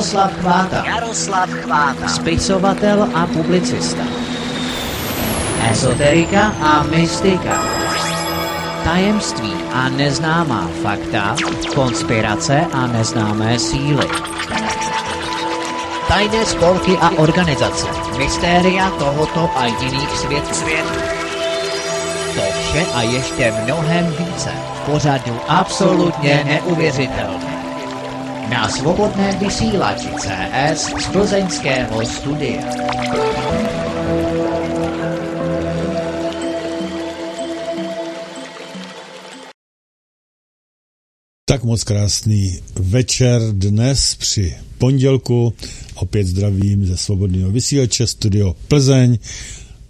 Jaroslav Chváta. Jaroslav Chváta. Spisovatel a publicista. Ezoterika a mystika. Tajemství a neznámá fakta, konspirace a neznámé síly. Tajné spolky a organizace, mystéria tohoto a jiných světů. světů. To vše a ještě mnohem více v pořadu absolutně neuvěřitelné. Na svobodném vysílači CS z plzeňského studia. Tak moc krásný večer dnes při pondělku. Opět zdravím ze svobodného vysílače Studio Plzeň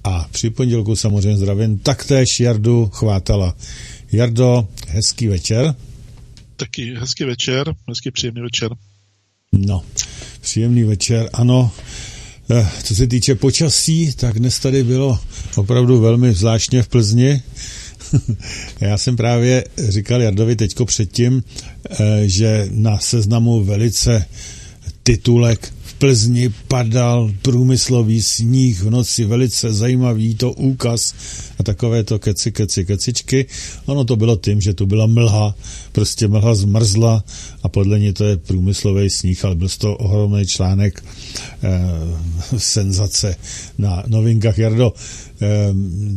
a při pondělku samozřejmě zdravím taktéž Jardu Chvátala. Jardo, hezký večer. Taky hezký večer, hezký příjemný večer. No, příjemný večer, ano. Eh, co se týče počasí, tak dnes tady bylo opravdu velmi zvláštně v Plzni. Já jsem právě říkal Jardovi teďko předtím, eh, že na seznamu velice titulek Plzni padal průmyslový sníh v noci, velice zajímavý to úkaz a takové to keci, keci, kecičky. Ono to bylo tím, že tu byla mlha, prostě mlha zmrzla a podle ní to je průmyslový sníh, ale byl to ohromný článek eh, senzace na novinkách. Jardo, eh,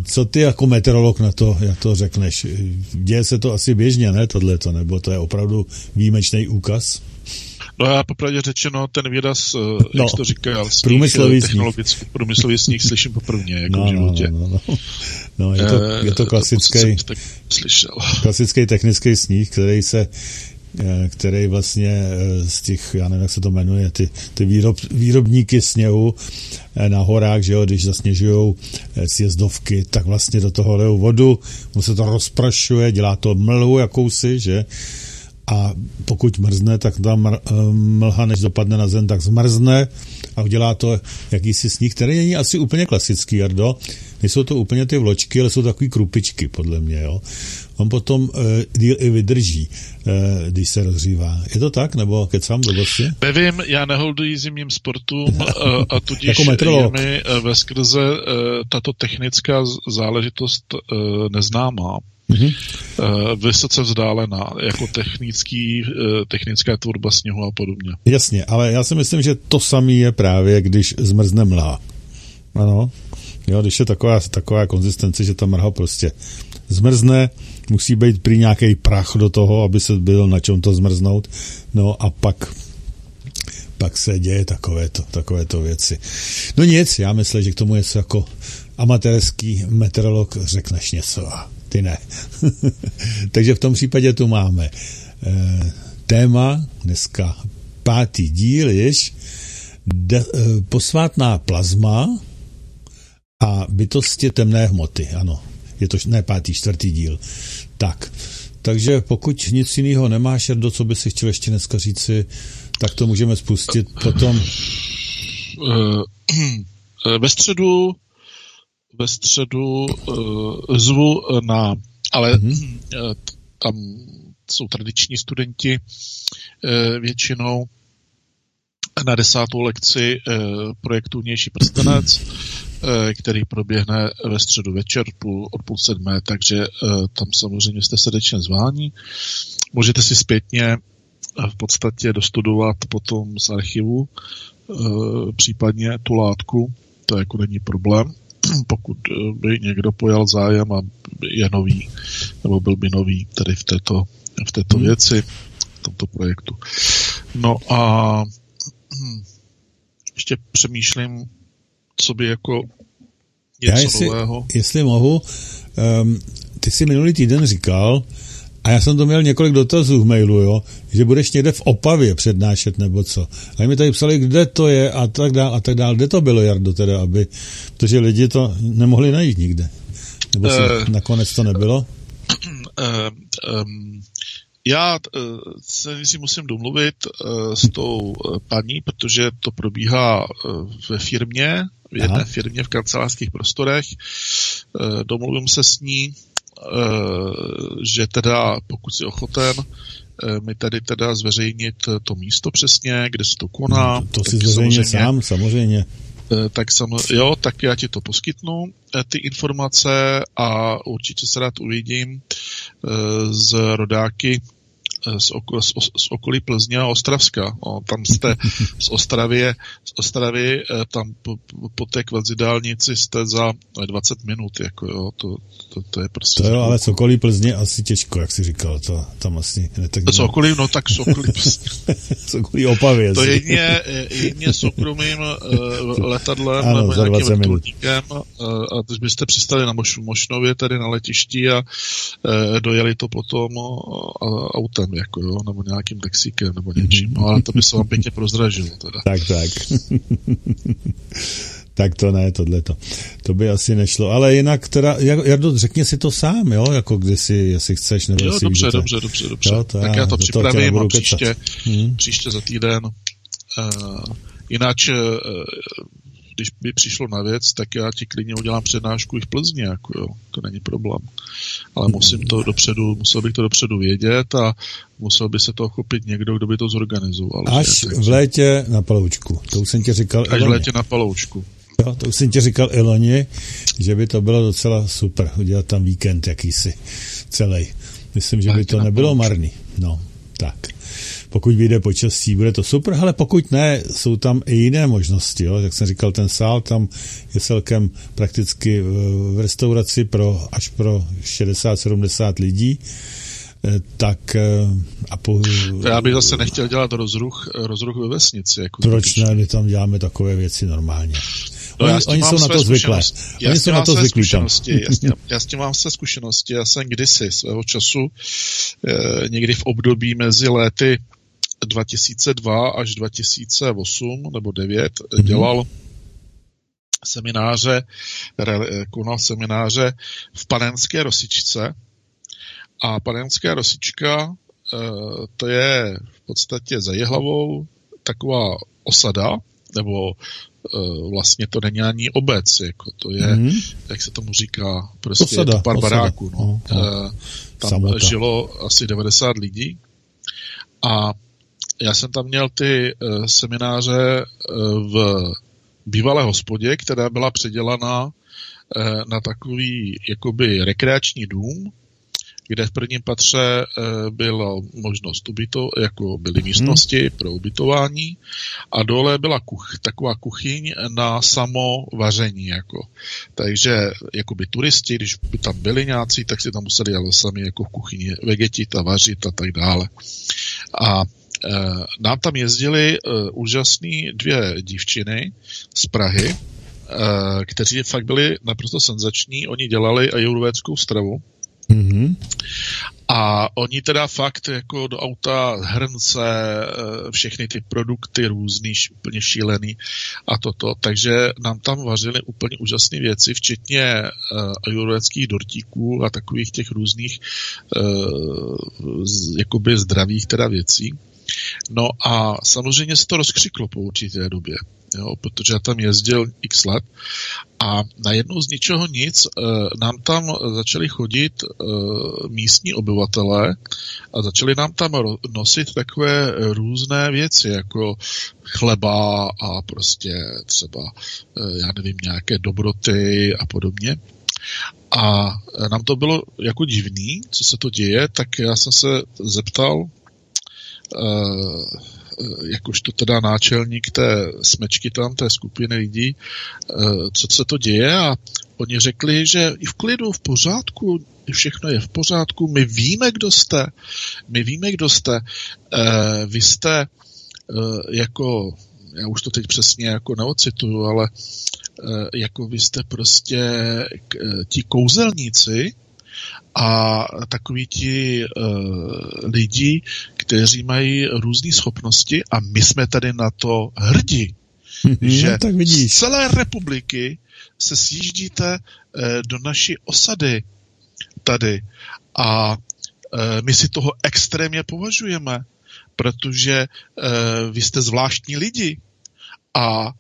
co ty jako meteorolog na to, jak to řekneš? Děje se to asi běžně, ne, tohleto, nebo to je opravdu výjimečný úkaz? No já popravdě řečeno, ten výraz, no, jak to říkal, sníh, průmyslový technologický, sníh. průmyslový sníh slyším poprvně, jako no, v životě. No, no, no. no je, to, je to klasický, to slyšel. klasický technický sníh, který se který vlastně z těch, já nevím, jak se to jmenuje, ty, ty výrob, výrobníky sněhu na horách, že jo, když zasněžují sjezdovky, tak vlastně do toho lejou vodu, mu se to rozprašuje, dělá to mlhu jakousi, že a pokud mrzne, tak ta mlha, než dopadne na zem, tak zmrzne a udělá to jakýsi sníh, který není asi úplně klasický, Jardo. Nejsou to úplně ty vločky, ale jsou takový krupičky, podle mě, jo. On potom e, díl i vydrží, e, když se rozřívá. Je to tak, nebo kecám blbosti? Nevím, já neholduji zimním sportům a, a tudíž jako metrolog. je mi ve skrze e, tato technická záležitost e, neznámá. Mm-hmm. vysoce vzdálená, jako technický, technická tvorba sněhu a podobně. Jasně, ale já si myslím, že to samé je právě, když zmrzne mlha. Ano, jo, když je taková, taková konzistence, že ta mrha prostě zmrzne, musí být prý nějaký prach do toho, aby se byl na čem to zmrznout, no a pak pak se děje takovéto, takovéto věci. No nic, já myslím, že k tomu je jako amatérský meteorolog řekneš něco ty ne. Takže v tom případě tu máme e, téma, dneska pátý díl, jež de, e, posvátná plazma a bytosti temné hmoty, ano. Je to ne pátý, čtvrtý díl. Tak, takže pokud nic jiného nemáš, do co by si chtěl ještě dneska říci, tak to můžeme spustit potom. Ve středu ve středu uh, zvu na, ale mm-hmm. uh, tam jsou tradiční studenti uh, většinou na desátou lekci uh, projektu Vnější prstenec, uh, který proběhne ve středu večer půl, od půl sedmé, takže uh, tam samozřejmě jste srdečně zváni. Můžete si zpětně v podstatě dostudovat potom z archivu případně tu látku, to jako není problém. pokud eh, by někdo pojal zájem a je nový, nebo byl by nový tady v této, v této hmm. věci, v tomto projektu. No a hm, ještě přemýšlím, co by jako něco Já jestli, nového. jestli mohu, um, ty jsi minulý týden říkal, a já jsem to měl několik dotazů v mailu, jo, že budeš někde v Opavě přednášet nebo co. A mi tady psali, kde to je a tak dále a tak dále. Kde to bylo, Jardo, teda, aby, protože lidi to nemohli najít nikde. Nebo si, uh, nakonec to nebylo? Uh, um, já uh, se si musím domluvit uh, s tou paní, protože to probíhá uh, ve firmě, v jedné Aha. firmě v kancelářských prostorech. Uh, domluvím se s ní, že teda pokud si ochoten, mi tady teda zveřejnit to místo přesně, kde se to koná. No, to, si zveřejně sám, samozřejmě. Tak sam, jo, tak já ti to poskytnu, ty informace a určitě se rád uvidím z rodáky z, oko, z, z okolí Plzně a Ostravska. No, tam jste z Ostravy, z Ostravy eh, tam po, po té kvazidálnici jste za 20 minut, jako jo, to, to, to je prostě... To jo, ale z okolí Plzně asi těžko, jak jsi říkal, to tam asi ne tak... Z okolí, no tak z okolí Z okolí Opavy. To jedně, jedně soukromým uh, letadlem ano, nebo nějakým vrtulníkem uh, a když byste přistali na Moš, Mošnově, tady na letišti a dojeli to potom uh, jako jo, nebo nějakým taxíkem, nebo něčím. No ale to by se vám pěkně prozražilo teda. Tak, tak. tak to ne, tohle to. To by asi nešlo. Ale jinak teda, Jardo, řekni si to sám, jo, jako si, jestli chceš, nebo jo, dobře, dobře, dobře, dobře. Jo, to tak já, já to připravím a příště, hmm. příště za týden. Uh, jinak uh, když by přišlo na věc, tak já ti klidně udělám přednášku i v Plzni, jako jo, to není problém. Ale musím to dopředu, musel bych to dopředu vědět a musel by se to chopit někdo, kdo by to zorganizoval. Až že? v létě na paloučku, to už jsem ti říkal. Až v létě na paloučku. Jo, to už jsem ti říkal Iloni, že by to bylo docela super, udělat tam víkend jakýsi celý. Myslím, že by to nebylo marný. No, tak pokud vyjde počasí, bude to super, ale pokud ne, jsou tam i jiné možnosti. Jo? Jak jsem říkal, ten sál tam je celkem prakticky v restauraci pro až pro 60-70 lidí eh, tak eh, a po... Já bych zase nechtěl dělat rozruch, rozruch ve vesnici. Jako Proč ne, my tam děláme takové věci normálně. No, oni, oni jsou na to zvyklé. Oni jsou na to zvyklí tam. Já, já s tím mám se zkušenosti. Já jsem kdysi svého času eh, někdy v období mezi léty 2002 až 2008 nebo 2009 mm-hmm. dělal semináře, konal semináře v Panenské rosičce a Panenská rosička eh, to je v podstatě za Jehlavou taková osada, nebo eh, vlastně to není ani obec, jako to je, mm-hmm. jak se tomu říká, prostě osada, je to pár osada. baráků. No. Oh, oh. Tam Samota. žilo asi 90 lidí a já jsem tam měl ty uh, semináře uh, v bývalé hospodě, která byla předělaná uh, na takový jakoby rekreační dům, kde v prvním patře byla možnost ubyto, jako byly mhm. místnosti hmm. pro ubytování a dole byla kuch, taková kuchyň na samo vaření. Jako. Takže jakoby turisti, když by tam byli nějací, tak si tam museli ale sami jako v kuchyni vegetit a vařit a tak dále. A nám tam jezdili uh, úžasný dvě dívčiny z Prahy, uh, kteří fakt byli naprosto senzační. Oni dělali ajurvédskou stravu. Mm-hmm. A oni teda fakt jako do auta hrnce, všechny ty produkty různý, úplně šílený a toto. Takže nám tam vařili úplně úžasné věci, včetně uh, ajurvédských dortíků a takových těch různých uh, jakoby zdravých teda věcí. No a samozřejmě se to rozkřiklo po určité době, jo, protože já tam jezdil x let a najednou z ničeho nic e, nám tam začali chodit e, místní obyvatelé a začali nám tam nosit takové různé věci, jako chleba a prostě třeba, e, já nevím, nějaké dobroty a podobně. A nám to bylo jako divný, co se to děje, tak já jsem se zeptal jakožto teda náčelník té smečky tam, té skupiny lidí, eh, co se to děje? A oni řekli, že i v klidu, v pořádku, všechno je v pořádku, my víme, kdo jste, my víme, kdo jste, eh, vy jste jako, já už to teď přesně jako neocituju, ale jako vy jste prostě ti kouzelníci, a takoví ti uh, lidi, kteří mají různé schopnosti a my jsme tady na to hrdí, mm-hmm, že tak vidíš. z celé republiky se sjíždíte uh, do naší osady tady a uh, my si toho extrémně považujeme, protože uh, vy jste zvláštní lidi a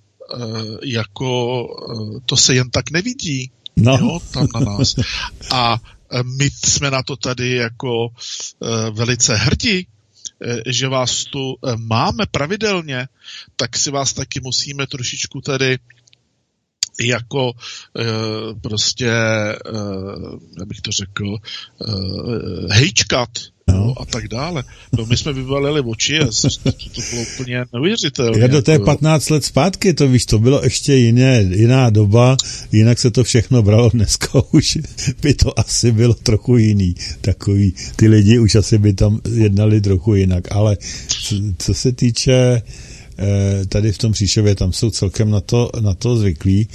jako to se jen tak nevidí. No. Jo, tam na nás. A my jsme na to tady jako velice hrdí, že vás tu máme pravidelně, tak si vás taky musíme trošičku tady jako e, prostě, jak bych to řekl, hejčkat no. a tak dále. No my jsme vyvalili oči a to, to bylo úplně neuvěřitelné. Já do té 15 let zpátky, to víš, to bylo ještě jiné, jiná doba, jinak se to všechno bralo dneska už by to asi bylo trochu jiný, takový, ty lidi už asi by tam jednali trochu jinak, ale co, co se týče Eh, tady v tom Příšově, tam jsou celkem na to, na to zvyklí,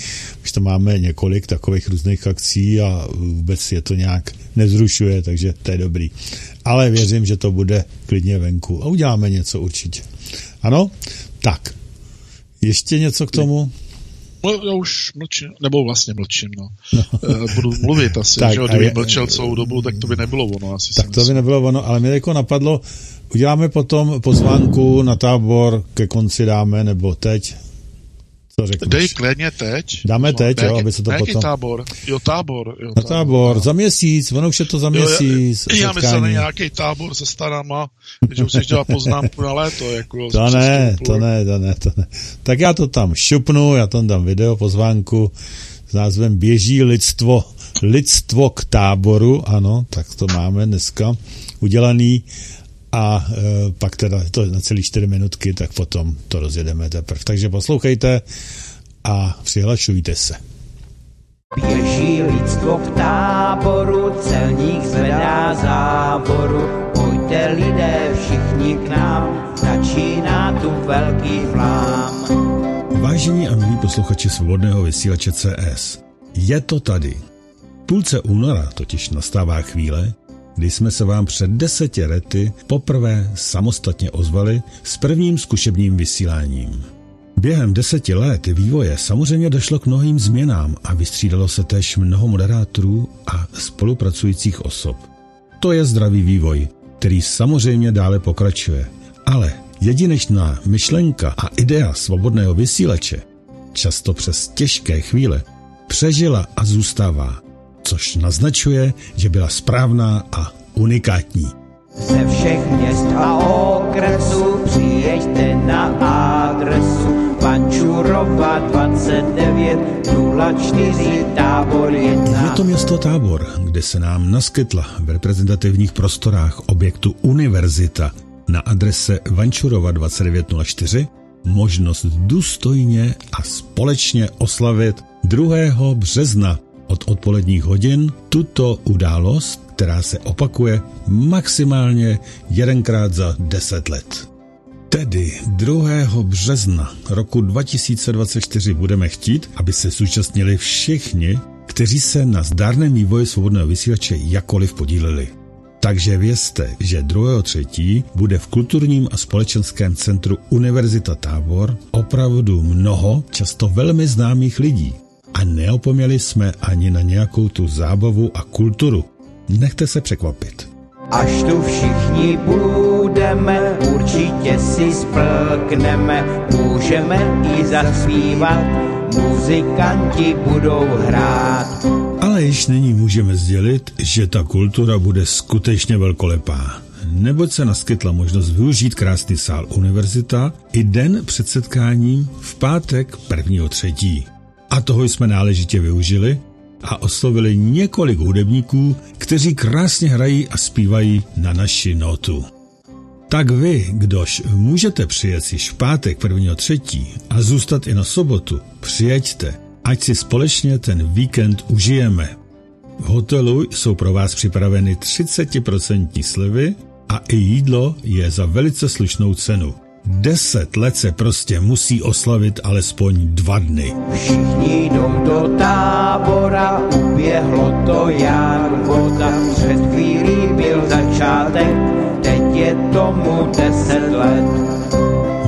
už tam máme několik takových různých akcí a vůbec je to nějak nezrušuje, takže to je dobrý. Ale věřím, že to bude klidně venku a uděláme něco určitě. Ano? Tak. Ještě něco k tomu? No, já už mlčím, nebo vlastně mlčím, no. no. Eh, budu mluvit asi, tak, že kdyby je, mlčel celou dobu, tak to by nebylo ono. Asi tak to by nebylo ono, ale mě jako napadlo, Uděláme potom pozvánku na tábor, ke konci dáme, nebo teď? Co řekneš? Dej klidně teď. Dáme teď, jo, aby se to potom... tábor? Jo, tábor. Jo, na tábor, no. za měsíc, ono už je to za měsíc. Jo, já myslím, že nějaký tábor se starama, že musíš dělat poznámku na léto. Jako to ne, to ne, to ne, to ne. Tak já to tam šupnu, já tam dám video, pozvánku s názvem Běží lidstvo, lidstvo k táboru, ano, tak to máme dneska udělaný a e, pak teda to na celý čtyři minutky, tak potom to rozjedeme teprve. Takže poslouchejte a přihlašujte se. Běží lidstvo k táboru, celník zvedá záboru, pojďte lidé všichni k nám, začíná tu velký flám. Vážení a milí posluchači svobodného vysílače CS, je to tady. Půlce února totiž nastává chvíle, kdy jsme se vám před deseti lety poprvé samostatně ozvali s prvním zkušebním vysíláním. Během deseti let vývoje samozřejmě došlo k mnohým změnám a vystřídalo se též mnoho moderátorů a spolupracujících osob. To je zdravý vývoj, který samozřejmě dále pokračuje. Ale jedinečná myšlenka a idea svobodného vysílače, často přes těžké chvíle, přežila a zůstává což naznačuje, že byla správná a unikátní. Ze všech měst a okresů přijeďte na adresu Pančurova 29 04 tábor 1. Je to město Tábor, kde se nám naskytla v reprezentativních prostorách objektu Univerzita na adrese Vančurova 2904 možnost důstojně a společně oslavit 2. března od odpoledních hodin tuto událost, která se opakuje maximálně jedenkrát za deset let. Tedy 2. března roku 2024 budeme chtít, aby se zúčastnili všichni, kteří se na zdárném vývoji svobodného vysílače jakoliv podíleli. Takže vězte, že 2.3. bude v kulturním a společenském centru Univerzita Tábor opravdu mnoho, často velmi známých lidí, a neopomněli jsme ani na nějakou tu zábavu a kulturu. Nechte se překvapit. Až tu všichni budeme, určitě si splkneme, můžeme i zaspívat, muzikanti budou hrát. Ale již nyní můžeme sdělit, že ta kultura bude skutečně velkolepá. Neboť se naskytla možnost využít krásný sál univerzita i den před setkáním v pátek 1. třetí. A toho jsme náležitě využili a oslovili několik hudebníků, kteří krásně hrají a zpívají na naši notu. Tak vy, kdož můžete přijet již v pátek 1. třetí a zůstat i na sobotu, přijeďte, ať si společně ten víkend užijeme. V hotelu jsou pro vás připraveny 30% slevy a i jídlo je za velice slušnou cenu. Deset let se prostě musí oslavit alespoň dva dny. Všichni jdou do tábora, uběhlo to jak voda. Před chvílí byl začátek, teď je tomu deset let.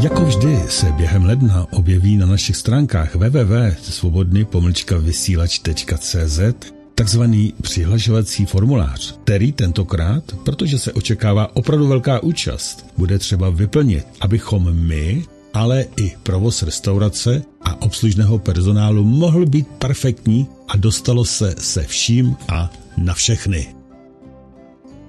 Jako vždy se během ledna objeví na našich stránkách www.svobodny-vysílač.cz takzvaný přihlašovací formulář, který tentokrát, protože se očekává opravdu velká účast, bude třeba vyplnit, abychom my, ale i provoz restaurace a obslužného personálu mohl být perfektní a dostalo se se vším a na všechny.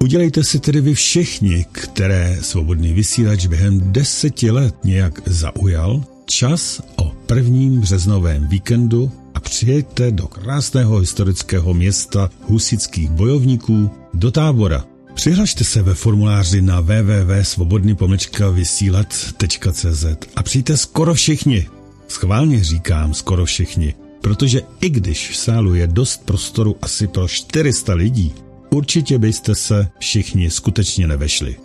Udělejte si tedy vy všichni, které svobodný vysílač během deseti let nějak zaujal, čas o prvním březnovém víkendu a přijeďte do krásného historického města husických bojovníků do tábora. Přihlašte se ve formuláři na www.svobodný-vysílat.cz a přijďte skoro všichni. Schválně říkám skoro všichni, protože i když v sálu je dost prostoru asi pro 400 lidí, určitě byste se všichni skutečně nevešli.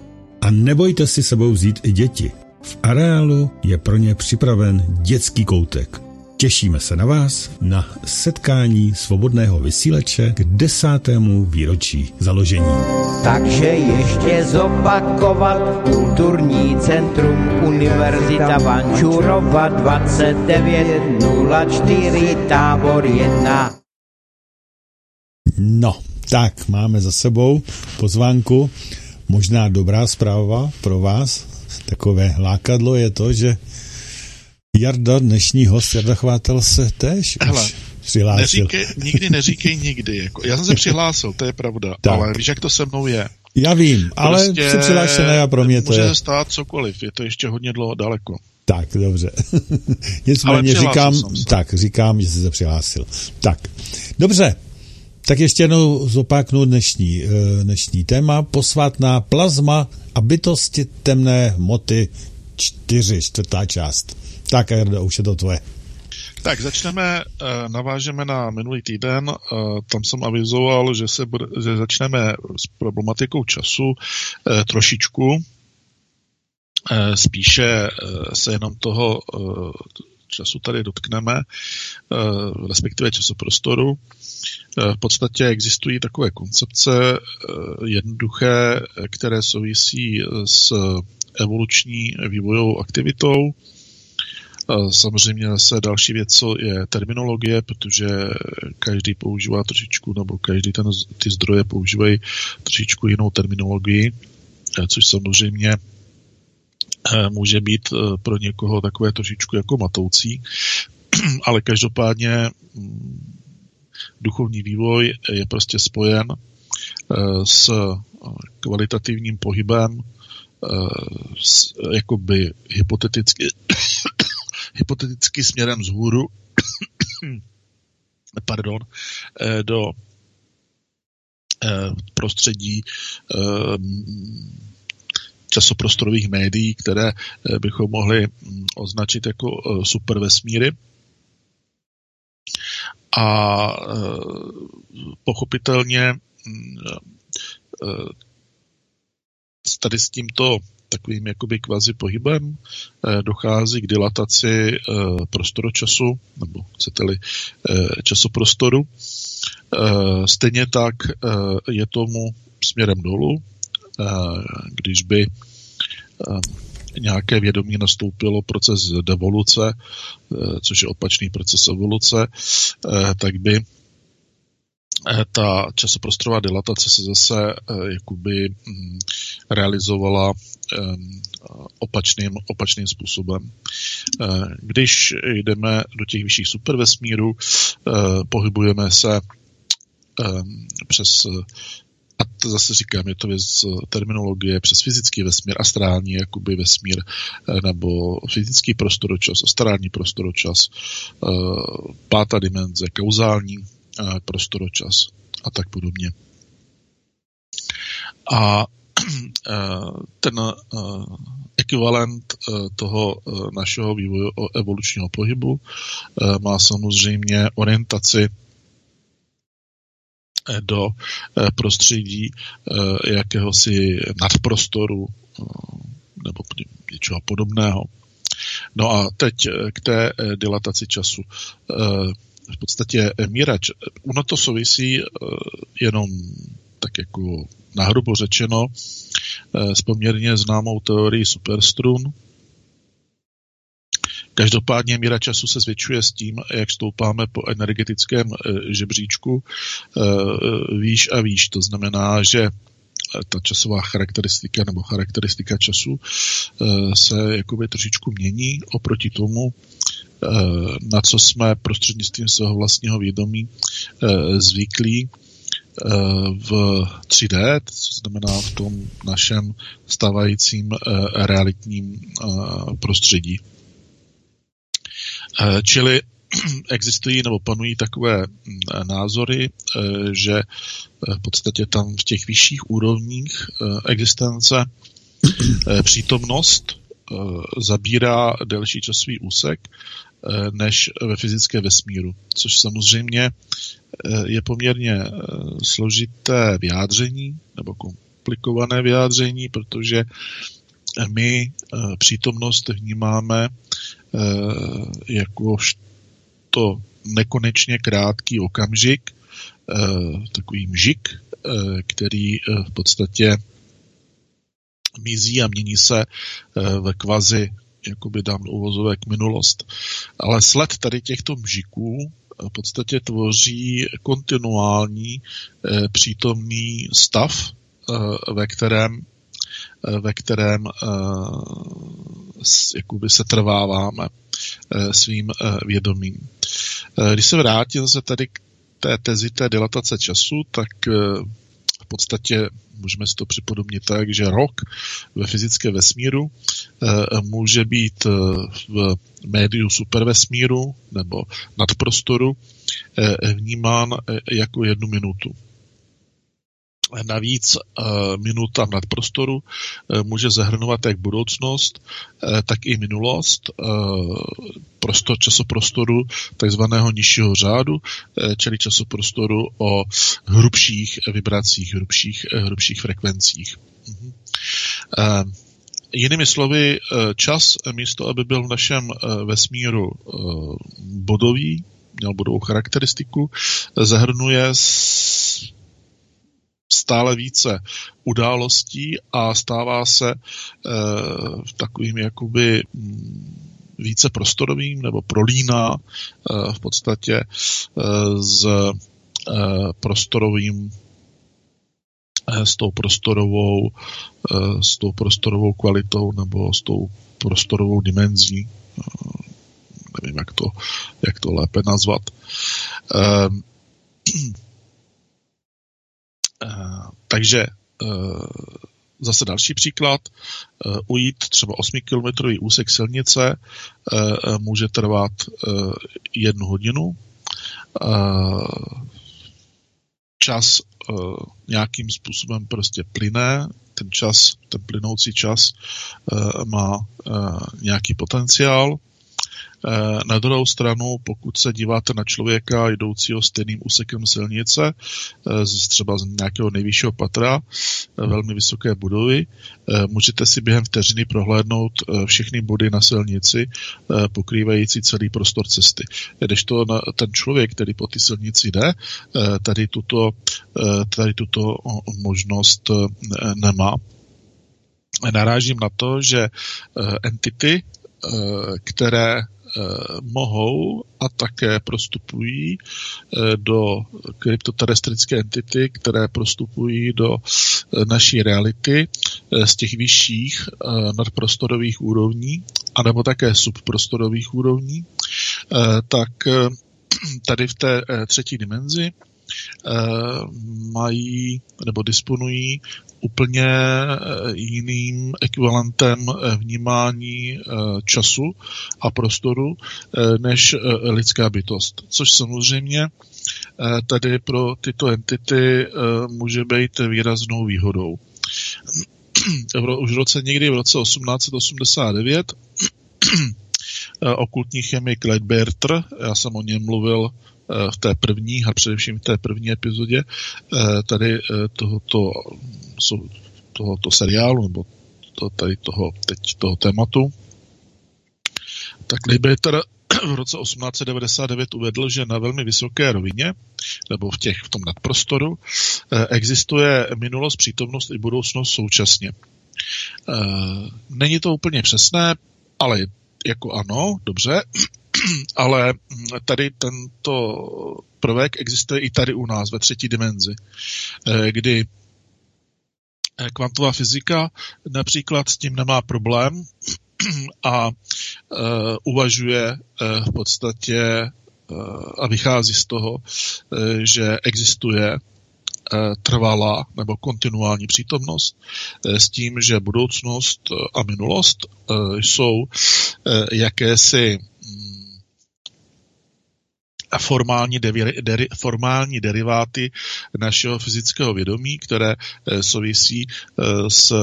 A nebojte si sebou vzít i děti. V areálu je pro ně připraven dětský koutek. Těšíme se na vás na setkání svobodného vysíleče k desátému výročí založení. Takže ještě zopakovat Kulturní centrum Univerzita Vančurova 2904 tábor 1. No, tak máme za sebou pozvánku. Možná dobrá zpráva pro vás. Takové lákadlo je to, že Jarda, dnešní host, Jarda Chvátel se též Hele, už přihlásil. Neříkej, nikdy neříkej nikdy. Jako, já jsem se přihlásil, to je pravda, tak. ale víš, jak to se mnou je. Já vím, ale prostě jsi přihlášený a pro mě to může je... stát cokoliv, je to ještě hodně dlouho daleko. Tak, dobře. Nicméně říkám, tak, říkám, že jsi se přihlásil. Tak, dobře, tak ještě jednou zopaknu dnešní, eh, dnešní téma. Posvátná plazma a bytosti temné hmoty čtyři, čtvrtá část. Tak, Erdo, už je to tvoje. Tak začneme, eh, navážeme na minulý týden, eh, tam jsem avizoval, že, se bude, že začneme s problematikou času trošičku, spíše se jenom toho času tady dotkneme, respektive časoprostoru. V podstatě existují takové koncepce jednoduché, které souvisí s evoluční vývojovou aktivitou. Samozřejmě zase další věc, co je terminologie, protože každý používá trošičku, nebo každý ten, ty zdroje používají trošičku jinou terminologii, což samozřejmě může být pro někoho takové trošičku jako matoucí, ale každopádně duchovní vývoj je prostě spojen s kvalitativním pohybem s, jakoby hypoteticky, hypoteticky směrem vzhůru pardon, eh, do eh, prostředí eh, časoprostorových médií, které bychom mohli hm, označit jako supervesmíry. A pochopitelně hm, tady s tímto takovým jakoby kvazi pohybem eh, dochází k dilataci eh, prostoročasu, nebo chcete-li eh, časoprostoru. Stejně tak je tomu směrem dolů, když by nějaké vědomí nastoupilo proces devoluce, což je opačný proces evoluce, tak by ta časoprostorová dilatace se zase jakoby mm, realizovala opačným, opačným způsobem. Eh, když jdeme do těch vyšších supervesmírů, eh, pohybujeme se přes a to zase říkám, je to věc terminologie přes fyzický vesmír, astrální jakoby vesmír, eh, nebo fyzický prostoročas, astrální prostoročas, pátá dimenze, kauzální prostoročas a tak podobně. A ten eh, ekvivalent eh, toho našeho vývoje evolučního pohybu má samozřejmě orientaci do prostředí jakéhosi nadprostoru nebo něčeho podobného. No a teď k té dilataci času. V podstatě míra, ono to souvisí jenom tak jako nahrubo řečeno eh, s poměrně známou teorií superstrun. Každopádně míra času se zvětšuje s tím, jak stoupáme po energetickém eh, žebříčku eh, výš a výš. To znamená, že ta časová charakteristika nebo charakteristika času se jakoby trošičku mění oproti tomu, na co jsme prostřednictvím svého vlastního vědomí zvyklí v 3D, co znamená v tom našem stávajícím realitním prostředí. Čili existují nebo panují takové mm, názory, že v podstatě tam v těch vyšších úrovních existence přítomnost zabírá delší časový úsek Eh, než ve fyzické vesmíru, což samozřejmě eh, je poměrně eh, složité vyjádření nebo komplikované vyjádření, protože my přítomnost vnímáme jako to nekonečně krátký okamžik, takový mžik, který v podstatě mizí a mění se ve kvazi jakoby dám uvozovek minulost. Ale sled tady těchto mžiků v podstatě tvoří kontinuální eh, přítomný stav, eh, ve kterém eh, ve kterém jakoby se trváváme svým vědomím. Když se vrátím se tady k té tezi té dilatace času, tak v podstatě můžeme si to připodobnit tak, že rok ve fyzické vesmíru eh, může být eh, v médiu supervesmíru nebo nadprostoru eh, vnímán jako jednu minutu. Navíc minuta v nadprostoru může zahrnovat jak budoucnost, tak i minulost, prostor časoprostoru takzvaného nižšího řádu, čili časoprostoru o hrubších vibracích, hrubších, hrubších frekvencích. Mhm. Jinými slovy, čas místo, aby byl v našem vesmíru bodový, měl bodovou charakteristiku, zahrnuje stále více událostí a stává se e, takovým jakoby mm, více prostorovým nebo prolíná e, v podstatě e, s e, prostorovým s tou prostorovou s tou prostorovou kvalitou nebo s tou prostorovou dimenzí nevím, jak to, jak to lépe nazvat. Eh, takže eh, zase další příklad. Eh, ujít třeba 8-kilometrový úsek silnice může trvat jednu hodinu. Čas nějakým způsobem prostě plyne, ten čas, ten plynoucí čas má nějaký potenciál Eh, na druhou stranu, pokud se díváte na člověka jdoucího stejným úsekem silnice, eh, třeba z nějakého nejvyššího patra, eh, velmi vysoké budovy, můžete si během vteřiny prohlédnout všechny body na silnici, pokrývající celý prostor cesty. Když to ten člověk, který po ty silnici jde, tady tuto, tady tuto možnost nemá. Narážím na to, že entity, které Eh, mohou a také prostupují eh, do kryptoterestrické entity, které prostupují do eh, naší reality z těch vyšších nadprostorových úrovní, anebo také subprostorových úrovní, tak tady v té třetí dimenzi mají nebo disponují úplně eh, jiným ekvivalentem eh, vnímání eh, času a prostoru než lidská bytost. Což samozřejmě tady pro tyto entity může být výraznou výhodou. Už v roce někdy v roce 1889 okultní chemik Leitberter, já jsem o něm mluvil v té první a především v té první epizodě tady tohoto tohoto seriálu, nebo to, tady toho, teď toho tématu, tak Liberator v roce 1899 uvedl, že na velmi vysoké rovině, nebo v, těch, v tom nadprostoru, eh, existuje minulost, přítomnost i budoucnost současně. Eh, není to úplně přesné, ale jako ano, dobře, ale tady tento prvek existuje i tady u nás ve třetí dimenzi, eh, kdy Eh, kvantová fyzika například s tím nemá problém a uh, uvažuje v podstatě a vychází z toho, že existuje trvalá nebo kontinuální přítomnost s tím, že budoucnost a minulost jsou jakési formální, devi, deri, formální deriváty našeho fyzického vědomí, které eh, souvisí eh, s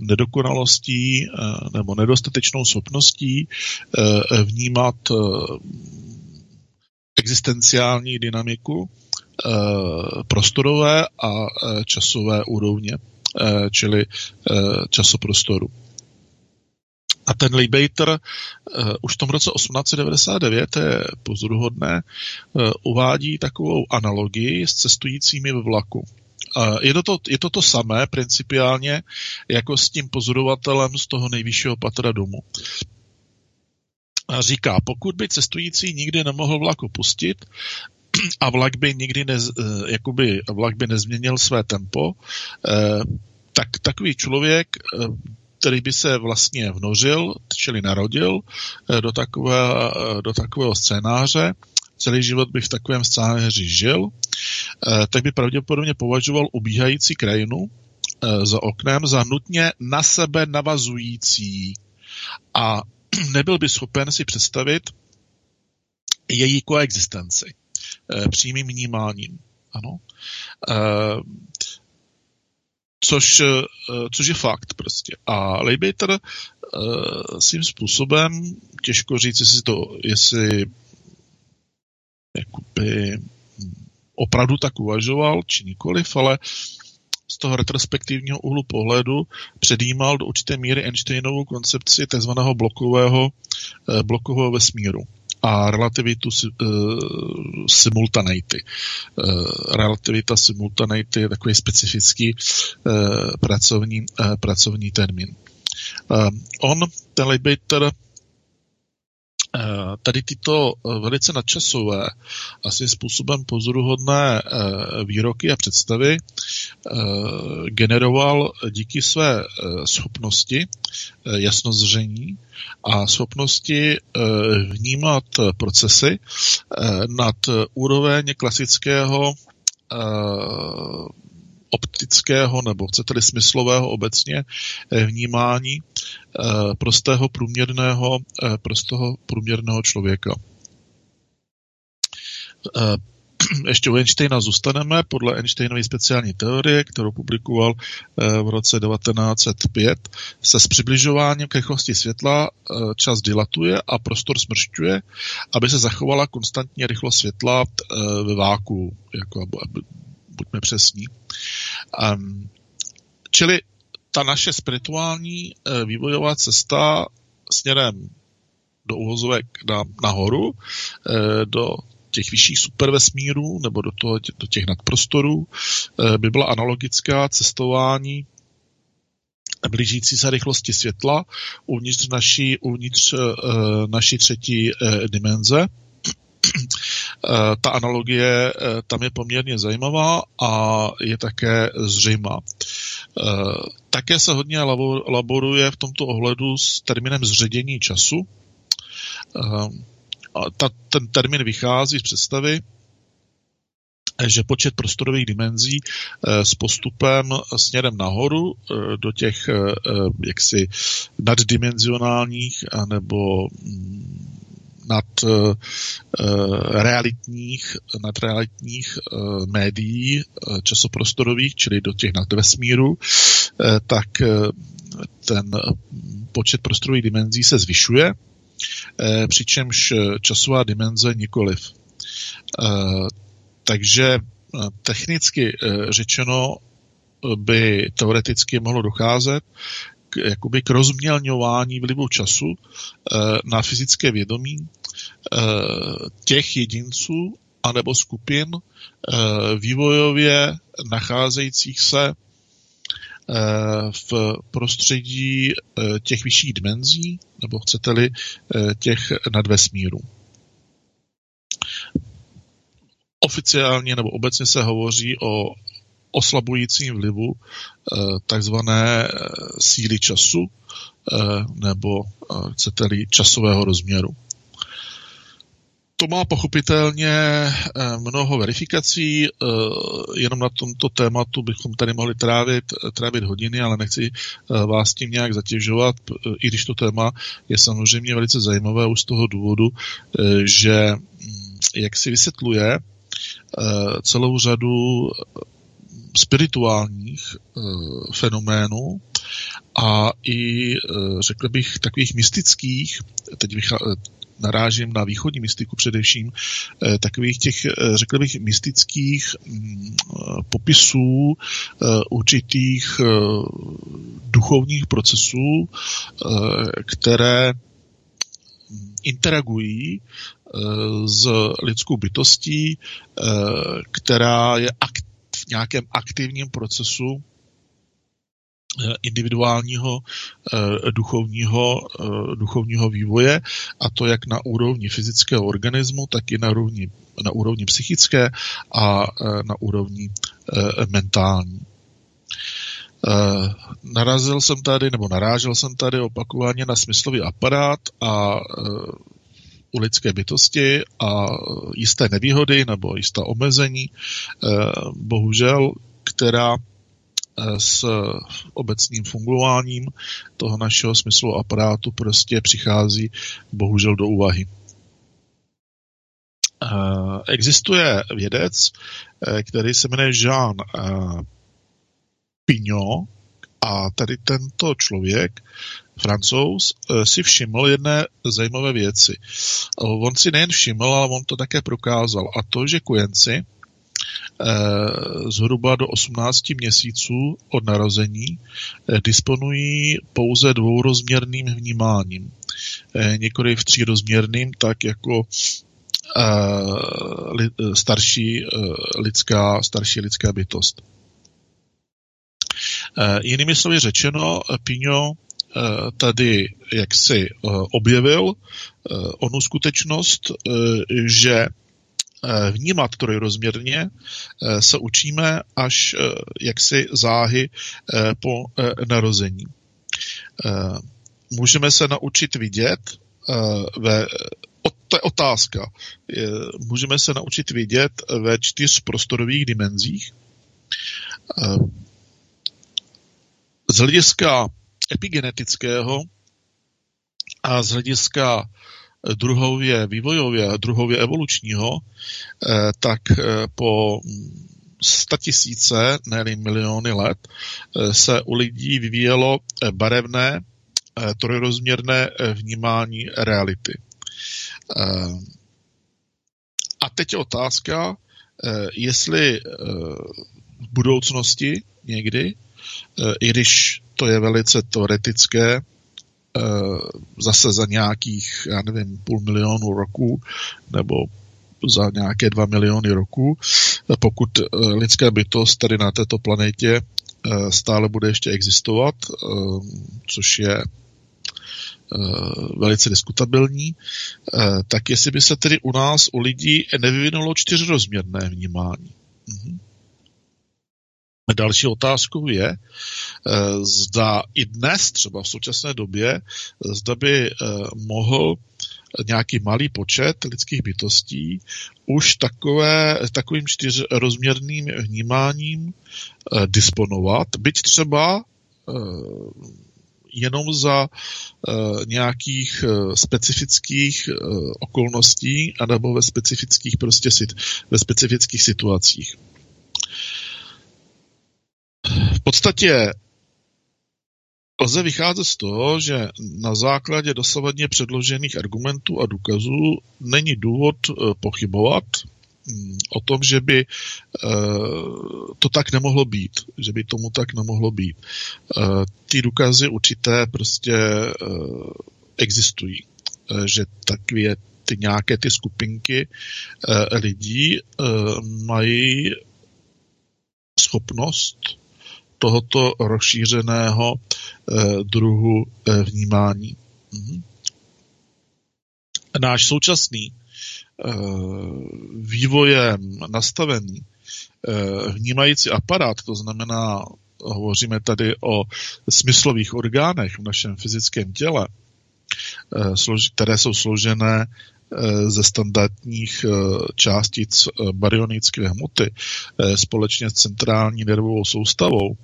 nedokonalostí eh, nebo nedostatečnou schopností vnímat existenciální dynamiku prostorové a časové úrovně, čili časoprostoru. A ten Leibejter uh, už v tom roce 1899, to je pozoruhodné, uh, uvádí takovou analogii s cestujícími ve vlaku. Je, to to, je to to samé principiálně jako s tím pozorovatelem z toho nejvyššího patra domu. Říká, pokud by cestující nikdy nemohl vlak opustit, a vlak by nikdy ne, jakoby vlak by nezměnil své tempo, tak takový člověk který by se vlastně vnořil, čili narodil eh, do, takové, eh, do takového scénáře, celý život by v takovém scénáři žil, eh, tak by pravděpodobně považoval ubíhající krajinu za oknem za nutně na sebe navazující. A nebyl by schopen si představit její koexistenci přímým vnímáním. Ano což, eh, což je fakt prostě. A Leibiter svým způsobem, těžko říct, jestli to, jestli jakoby opravdu tak uvažoval, či nikoliv, ale z toho retrospektivního úhlu pohledu předjímal do určité míry Einsteinovou koncepci tzv. blokového, eh, blokového vesmíru a relativitu uh, simultaneity. Uh, relativita simultaneity je takový specifický uh, pracovní, uh, pracovní termín. Uh, on, ten Leibniz, Eh, tady tyto velice nadčasové, asi způsobem pozoruhodné výroky a představy generoval díky své schopnosti jasnozření a schopnosti vnímat procesy nad úroveň klasického optického nebo chcete-li smyslového obecně eh, vnímání eh, prostého průměrného, eh, prostého průměrného člověka. Ještě u Einsteina zůstaneme podle Einsteinovy speciální teorie, kterou publikoval v roce 1905, se s přibližováním k rychlosti světla čas dilatuje a prostor smršťuje, aby se zachovala konstantní rychlost světla ve váku, jako buďme přesní. Um, čili ta naše spirituální vývojová cesta směrem do uvozovek na, nahoru, do těch vyšších supervesmírů nebo do, toho, do těch nadprostorů uh, by byla analogická cestování blížící se rychlosti světla uvnitř naší, uvnitř, uh, naší třetí dimenze. Eh, ta analogie eh, tam je poměrně zajímavá a je také zřejmá. Eh, také se hodně laboruje v tomto ohledu s termínem zředění času. Ta, ten termín vychází z představy, že počet prostorových dimenzí s postupem směrem nahoru do těch jaksi naddimenzionálních nebo mm, nad realitních, nad realitních médií časoprostorových, čili do těch nadvesmíru, tak ten počet prostorových dimenzí se zvyšuje, přičemž časová dimenze nikoliv. Uh, takže technicky řečeno by teoreticky mohlo docházet k, jakoby k rozmělňování vlivu času na fyzické vědomí těch jedinců anebo skupin vývojově nacházejících se v prostředí těch vyšších dimenzí, nebo chcete-li těch nadvesmírů. Oficiálně nebo obecně se hovoří o oslabujícím vlivu eh, takzvané eh, síly času eh, nebo chcete-li časového rozměru. To má pochopitelně eh, mnoho verifikací, eh, jenom na tomto tématu bychom tady mohli trávit, trávit hodiny, ale nechci vás tím nějak zatěžovat, i když to téma je samozřejmě velice zajímavé už z toho důvodu, že mm, jak si vysvětluje celou řadu spirituálních fenoménů a i, řekl bych, takových mystických, teď narážím na východní mystiku především, eh, takových těch, eh, řekl bych, mystických mm, popisů eh, určitých duchovních procesů, které interagují s lidskou bytostí, která je v nějakém aktivním procesu individuálního eh, duchovního, eh, duchovního vývoje a to jak na úrovni fyzického organismu, tak i na úrovni, na úrovni psychické a na úrovni mentální. Narazil jsem tady, nebo narážel jsem tady opakovaně na smyslový aparát a u lidské bytosti a jisté nevýhody nebo jistá omezení, bohužel, která Eh, s obecným fungováním toho našeho smyslu aparátu prostě přichází bohužel do úvahy. Eh, existuje vědec, eh, který se jmenuje Jean Pignot a tady tento člověk, francouz, si všiml jedné zajímavé věci. On si nejen všiml, ale on to také prokázal. A to, že kojenci Eh, zhruba do 18 měsíců od narození eh, disponují pouze dvourozměrným vnímáním. Eh, Několik v třírozměrným, tak jako starší lidská, starší lidská bytost. Jinými slovy řečeno, Pino tady jaksi objevil onu skutečnost, že Eh, vnímat trojrozměrně eh, se učíme až eh, jaksi záhy po narození. Můžeme se naučit vidět ve to je otázka. Můžeme se naučit vidět ve čtyř prostorových dimenzích. Z hlediska epigenetického a z hlediska druhově vývojově, druhově evolučního, eh, tak eh, po tisíce, ne miliony let, eh, se u lidí vyvíjelo barevné, trojrozměrné vnímání reality. A teď je otázka, jestli v budoucnosti někdy, i když to je velice teoretické, zase za nějakých, já nevím, půl milionu roků nebo za nějaké dva miliony roků, pokud eh, lidská bytost tady na této planetě eh, stále bude ještě existovat, což je velice diskutabilní, tak jestli by se tedy u nás, u lidí, nevyvinulo čtyřrozměrné vnímání. Mhm. Další otázkou je, eh, zda i dnes, třeba v současné době, zda by eh, mohl nějaký malý počet lidských bytostí už takové, takovým čtyřrozměrným vnímáním eh, disponovat, byť třeba jenom za nějakých specifických okolností anebo ve specifických prostě ve specifických situacích. V podstatě lze vycházet z toho, že na základě dosavadně předložených argumentů a důkazů není důvod eh, pochybovat mm, o tom, že by eh, to tak nemohlo být, že by tomu tak nemohlo být. Eh, ty důkazy určité prostě existují, že takové ty nějaké ty skupinky lidí mají schopnost tohoto rozšířeného eh, druhu eh, vnímání. Mhm. Náš současný eh, vývojem nastavený vnímající aparát, to znamená, hovoříme tady o smyslových orgánech v našem fyzickém těle, které jsou složené ze standardních částic baryonické hmoty společně s centrální nervovou soustavou,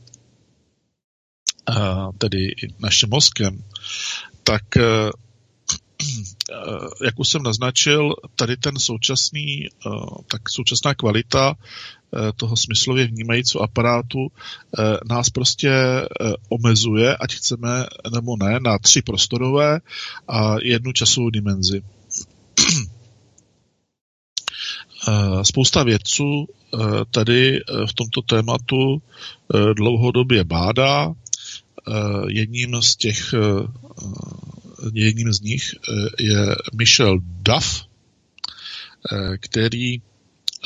tedy naším mozkem, tak jak už jsem naznačil, tady ten současný, tak současná kvalita Eh, toho smyslově vnímajícího aparátu eh, nás prostě eh, omezuje, ať chceme nebo ne, na tři prostorové a jednu časovou dimenzi. Spousta vědců tady v tomto tématu dlouhodobě bádá. Jedním z těch, jedním z nich je Michel Duff, který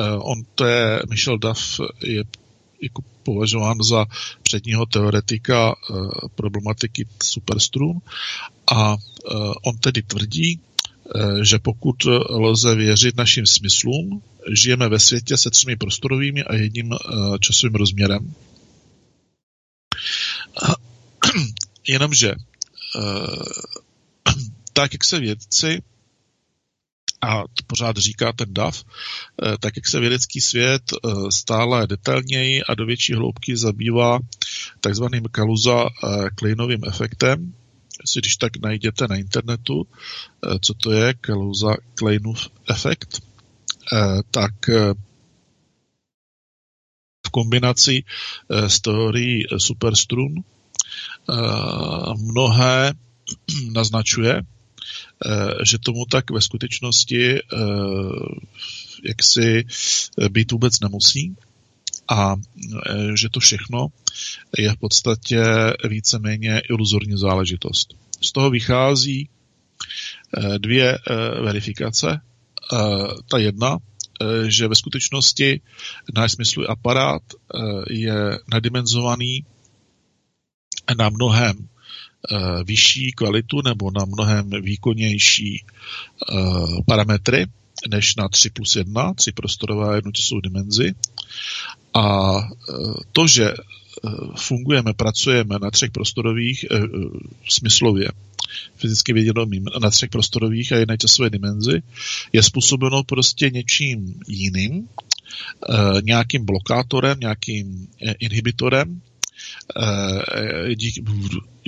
Eh, on to je, Michel Duff je jako považován za předního teoretika eh, problematiky superstrun a eh, on tedy tvrdí, že pokud lze věřit našim smyslům, žijeme ve světě se třemi prostorovými a jedním časovým rozměrem. Jenomže tak, jak se vědci a pořád říká ten DAF, eh, tak jak se vědecký svět eh, stále detailněji a do větší hloubky zabývá takzvaným Kaluza eh, Kleinovým efektem, si když tak najděte na internetu, co to je Kaluza Kleinův efekt, tak v kombinaci s teorií superstrun mnohé naznačuje, Eh, že tomu tak ve skutečnosti eh, jaksi eh, být vůbec nemusí a že to všechno je v podstatě víceméně iluzorní záležitost. Z toho vychází dvě verifikace. Ta jedna, že ve skutečnosti náš smyslový aparát je nadimenzovaný na mnohem Eh, vyšší kvalitu nebo na mnohem výkonnější eh, parametry než na 3 plus 1, 3 prostorové a jednu časovou dimenzi. A eh, to, že fungujeme, pracujeme na třech prostorových smyslově, fyzicky vědomím na třech prostorových a jedné časové dimenzi, je způsobeno prostě něčím jiným, nějakým blokátorem, nějakým inhibitorem, Eh, dík,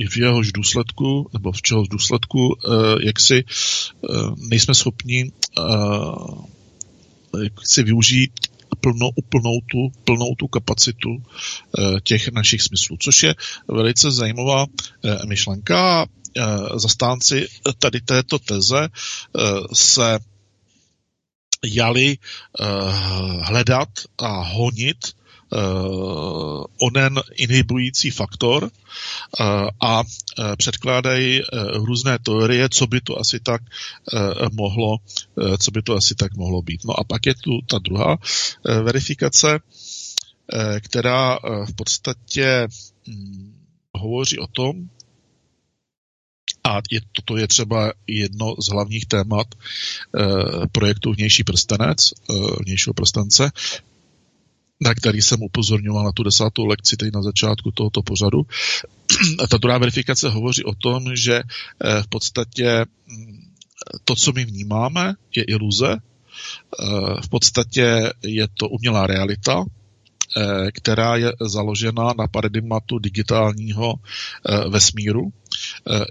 v jehož důsledku, nebo v čehož důsledku, eh, jak si eh, nejsme schopni jak si využít plno, úplnou, tu, plnou tu kapacitu těch našich smyslů, což je velice zajímavá myšlenka. Zastánci tady této teze se jali hledat a honit onen inhibující faktor uh, a uh, předkládají různé teorie, co by to asi tak mohlo, co by to asi tak mohlo být. No a pak je tu ta druhá uh, verifikace, která v podstatě um, hovoří o tom, a je, toto je třeba jedno z hlavních témat e, projektu Vnější prstenec, e, vnějšího prstence, na který jsem upozorňoval na tu desátou lekci teď na začátku tohoto pořadu. A ta druhá verifikace hovoří o tom, že eh, v podstatě mm, to, co my vnímáme, je iluze. Eh, v podstatě je to umělá realita, eh, která je založena na paradigmatu digitálního vesmíru,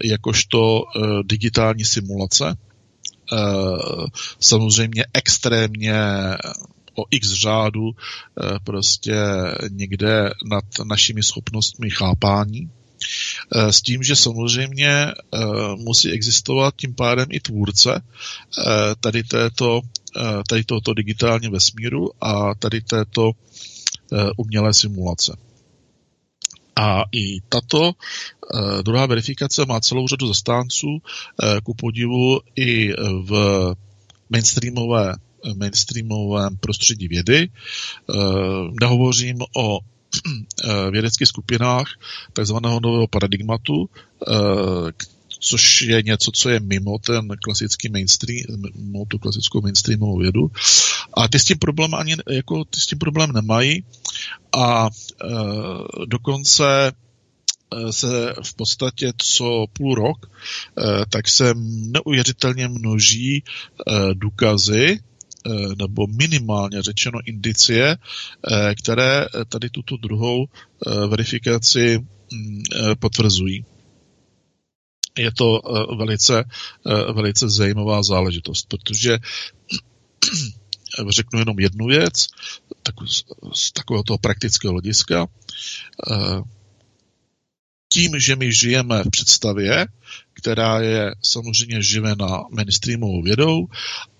jakožto digitální simulace. Samozřejmě extrémně o x řádu eh, prostě někde nad našimi schopnostmi chápání. Eh, s tím, že samozřejmě eh, musí existovat tím pádem i tvůrce tady, této, tady tohoto digitálního vesmíru a tady této umělé simulace. A i tato druhá verifikace má celou řadu zastánců, ku podivu i v mainstreamové mainstreamovém prostředí vědy. Eh, nehovořím o eh, vědeckých skupinách takzvaného nového paradigmatu, eh, což je něco, co je mimo ten klasický mainstream, mimo tu klasickou mainstreamovou vědu. A ty s tím problém ani, jako ty s tím problém nemají a e, dokonce se v podstatě co půl rok, tak se neuvěřitelně množí důkazy, nebo minimálně řečeno indicie, které tady tuto druhou verifikaci mm, potvrzují je to eh, velice, eh, velice zajímavá záležitost, protože řeknu jenom jednu věc, tak z takového toho praktického hlediska. Eh, tím, že my žijeme v představě, která je samozřejmě živena mainstreamovou vědou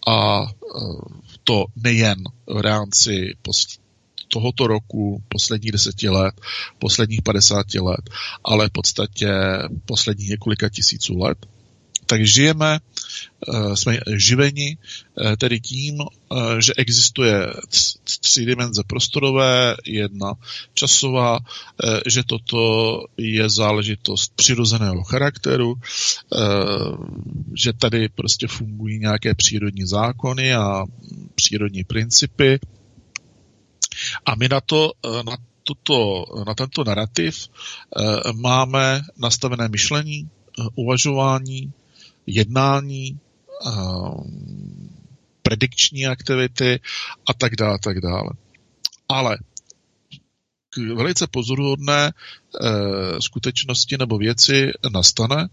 a to nejen v rámci tohoto roku, posledních deseti let, posledních 50 let, ale v podstatě posledních několika tisíců let. Tak žijeme, jsme živeni eh, tedy tím, eh, že existuje tři dimenze prostorové, jedna časová, že toto je záležitost přirozeného charakteru, že tady prostě fungují nějaké přírodní zákony a přírodní principy, a my na to, eh, na tuto, na tento narrativ eh, máme nastavené myšlení, eh, uvažování, jednání, predikční aktivity a tak dále, tak dále. Ale velice pozoruhodné e, skutečnosti nebo věci nastane e,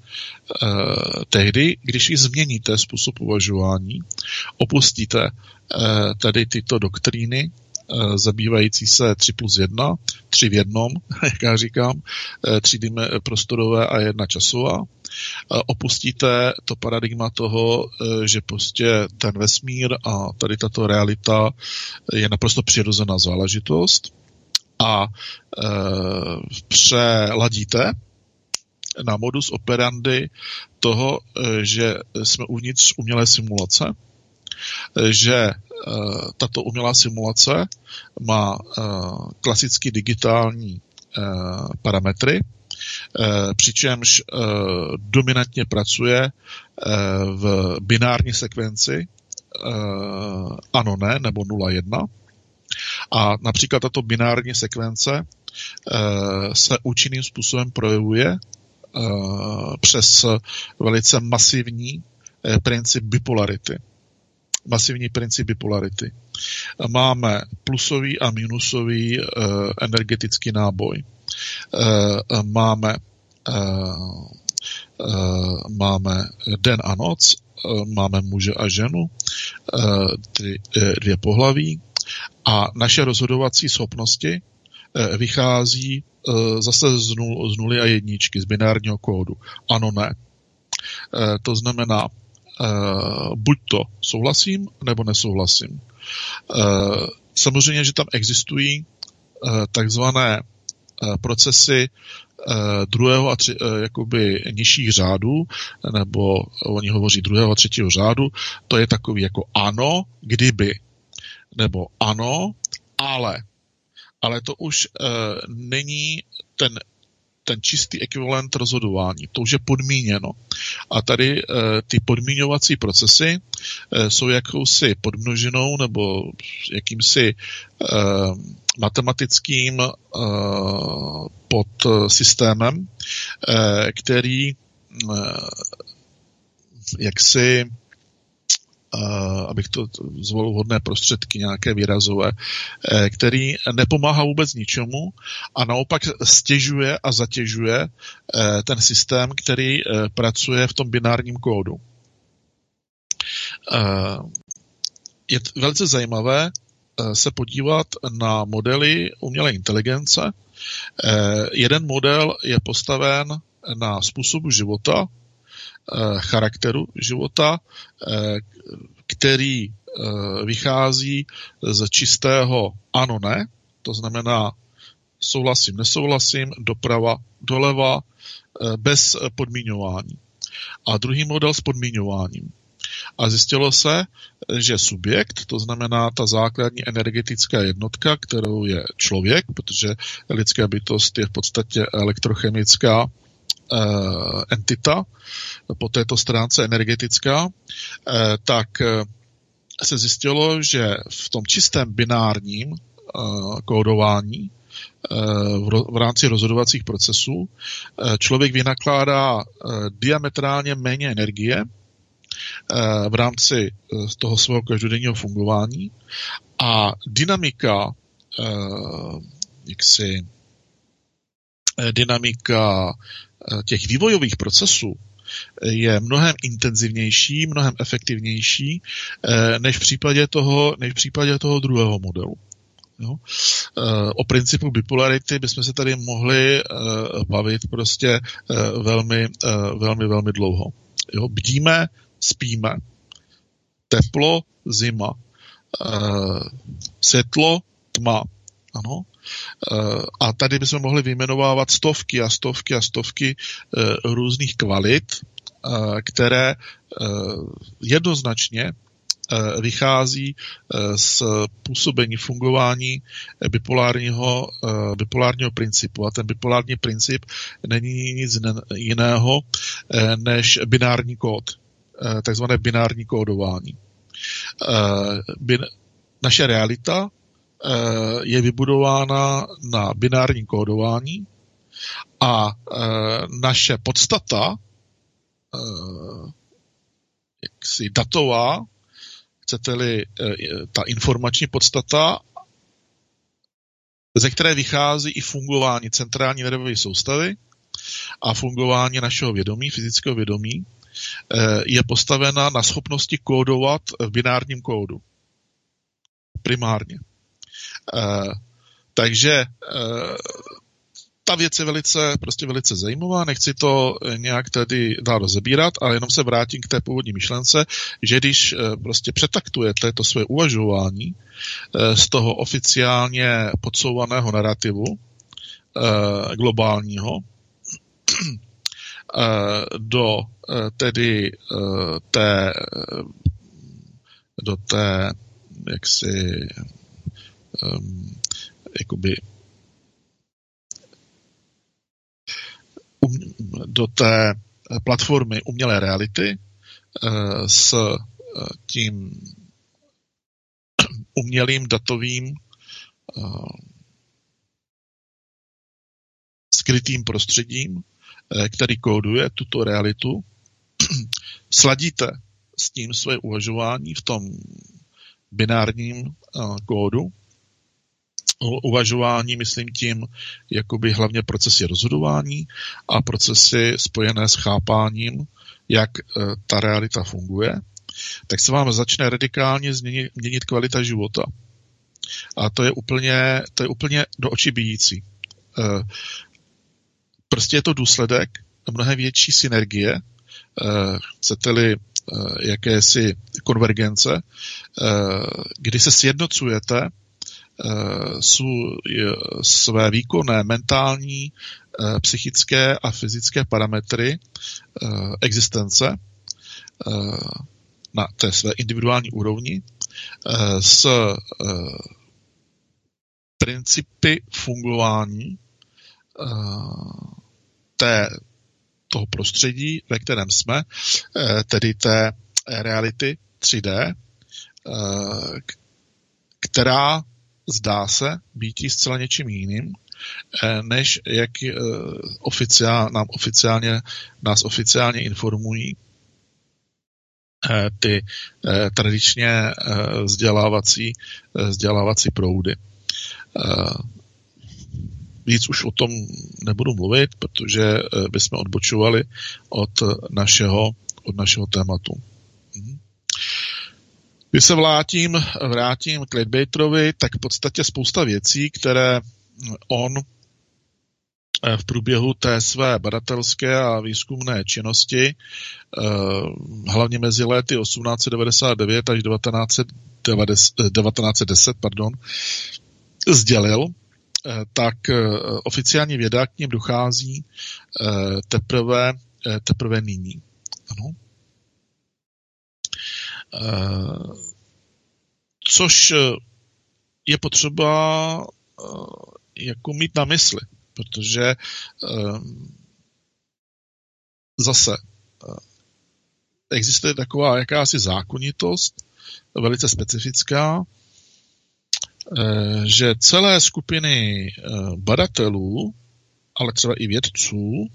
tehdy, když ji změníte způsob uvažování, opustíte e, tady tyto doktríny Eh, zabývající se 3 plus 1, 3 v jednom, jak já říkám, 3 eh, prostorové a jedna časová. Opustíte to paradigma toho, eh, že prostě ten vesmír a tady tato realita je naprosto přirozená záležitost a přeladíte na modus operandi toho, že jsme uvnitř umělé simulace, že eh, tato umělá simulace má eh, klasicky digitální eh, parametry, přičemž dominantně pracuje v binární sekvenci ano, ne, nebo 0, A například tato binární sekvence se účinným způsobem projevuje přes velice masivní princip bipolarity masivní princip bipolarity. Máme plusový a minusový uh, energetický náboj. Uh, máme uh, máme den a noc, máme muže a ženu, ty uh, dvě pohlaví a naše rozhodovací schopnosti vychází zase z, nul, z nuly a jedničky, z binárního kódu. Ano, ne. To znamená, Uh, buď to souhlasím, nebo nesouhlasím. Uh, samozřejmě, že tam existují uh, takzvané procesy druhého a tři, jakoby nižších řádů, nebo oni hovoří druhého a třetího řádu, to je takový jako ano, kdyby, nebo ano, ale. Ale to už uh, není ten ten čistý ekvivalent rozhodování. To už je podmíněno. A tady e, ty podmíňovací procesy e, jsou jakousi podmnožinou nebo jakýmsi e, matematickým e, podsystémem, e, který e, jaksi abych to zvolil hodné prostředky, nějaké výrazové, eh, který nepomáhá vůbec ničemu a naopak stěžuje a zatěžuje eh, ten systém, který eh, pracuje v tom binárním kódu. Je velice zajímavé se podívat na modely umělé inteligence. Jeden model je postaven na způsobu života, charakteru života, eh, který eh, vychází z čistého ano, ne, to znamená souhlasím, nesouhlasím, doprava, doleva, bez podmíňování. A druhý model s podmíňováním. A zjistilo se, že subjekt, to znamená ta základní energetická jednotka, kterou je člověk, protože lidská bytost je v podstatě elektrochemická entita po této stránce energetická, uh, tak uh, se zjistilo, že v tom čistém binárním kódování v rámci rozhodovacích procesů. Člověk vynakládá diametrálně méně energie v rámci toho svého každodenního fungování a dynamika jaksi dynamika těch vývojových procesů je mnohem intenzivnější, mnohem efektivnější eh, než v případě toho, než v případě toho druhého modelu. Jo? Eh, o principu bipolarity bychom se tady mohli eh, bavit prostě velmi, velmi, velmi dlouho. Jo? Bdíme, spíme, teplo, zima, světlo, tma. Ano. A tady bychom mohli vyjmenovávat stovky a stovky a stovky eh, různých kvalit, eh, které eh, jednoznačně vychází z působení fungování bipolárního, bipolárního principu. A ten bipolární princip není nic jiného než binární kód, takzvané binární kódování. Naše realita Eh, je vybudována na binárním kódování a eh, naše podstata, eh, jaksi datová, chcete-li ta informační podstata, ze které vychází i fungování centrální nervové soustavy a fungování našeho vědomí, fyzického vědomí, je postavena na schopnosti kódovat v binárním kódu. Primárně. Eh, takže eh, ta věc je velice, prostě velice zajímavá, nechci to nějak tady dál rozebírat, ale jenom se vrátím k té původní myšlence, že když eh, prostě přetaktujete to své uvažování z toho oficiálně podsouvaného narrativu globálního do tedy té do té jaksi um, jakoby um, do té platformy umělé reality uh, s uh, tím umělým datovým uh, skrytým prostředím, který kóduje tuto realitu, sladíte s tím své uvažování v tom binárním kódu uvažování, myslím tím jakoby hlavně procesy rozhodování a procesy spojené s chápáním, jak e, ta realita funguje, tak se vám začne radikálně změnit, měnit kvalita života. A to je úplně, to je úplně do očí bíjící. E, prostě je to důsledek mnohem větší synergie, e, chcete-li jakési konvergence, kdy se sjednocujete Eh, své výkonné, mentální, eh, psychické a fyzické parametry eh, existence na té své individuální úrovni s principy fungování té, toho prostředí, ve kterém jsme, tedy té reality 3D, která zdá se být zcela něčím jiným, eh, než jak eh, oficiál, nám oficiálně, nás oficiálně informují eh, ty tradičně vzdělávací, vzdělávací proudy. Víc už o tom nebudu mluvit, protože bychom odbočovali od našeho, od našeho tématu. Když se vrátím, vrátím k Leadbaiterovi, tak v podstatě spousta věcí, které on eh, v průběhu té své badatelské a výzkumné činnosti, eh, hlavně mezi léty 1899 až 1910, pardon, sdělil, eh, tak oficiální věda k ním dochází teprve, teprve nyní. Ano. Eh, což eh, je potřeba eh, jako mít na mysli, protože zase existuje taková jakási zákonitost, velice specifická, že celé skupiny badatelů, ale třeba i vědců,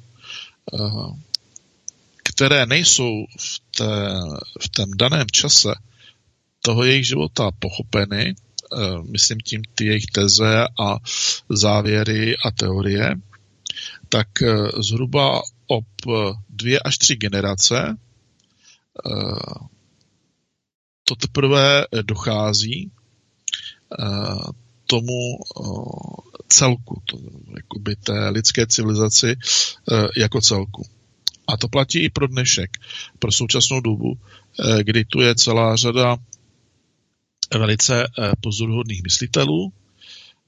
které nejsou v, té, v tom daném čase toho jejich života pochopeny, myslím tím ty jejich teze a závěry a teorie, tak zhruba ob dvě až tři generace to teprve dochází eh, tomu eh, celku, to, jakoby té lidské civilizaci eh, jako celku. A to platí i pro dnešek, pro současnou dobu, kdy tu je celá řada velice pozoruhodných myslitelů,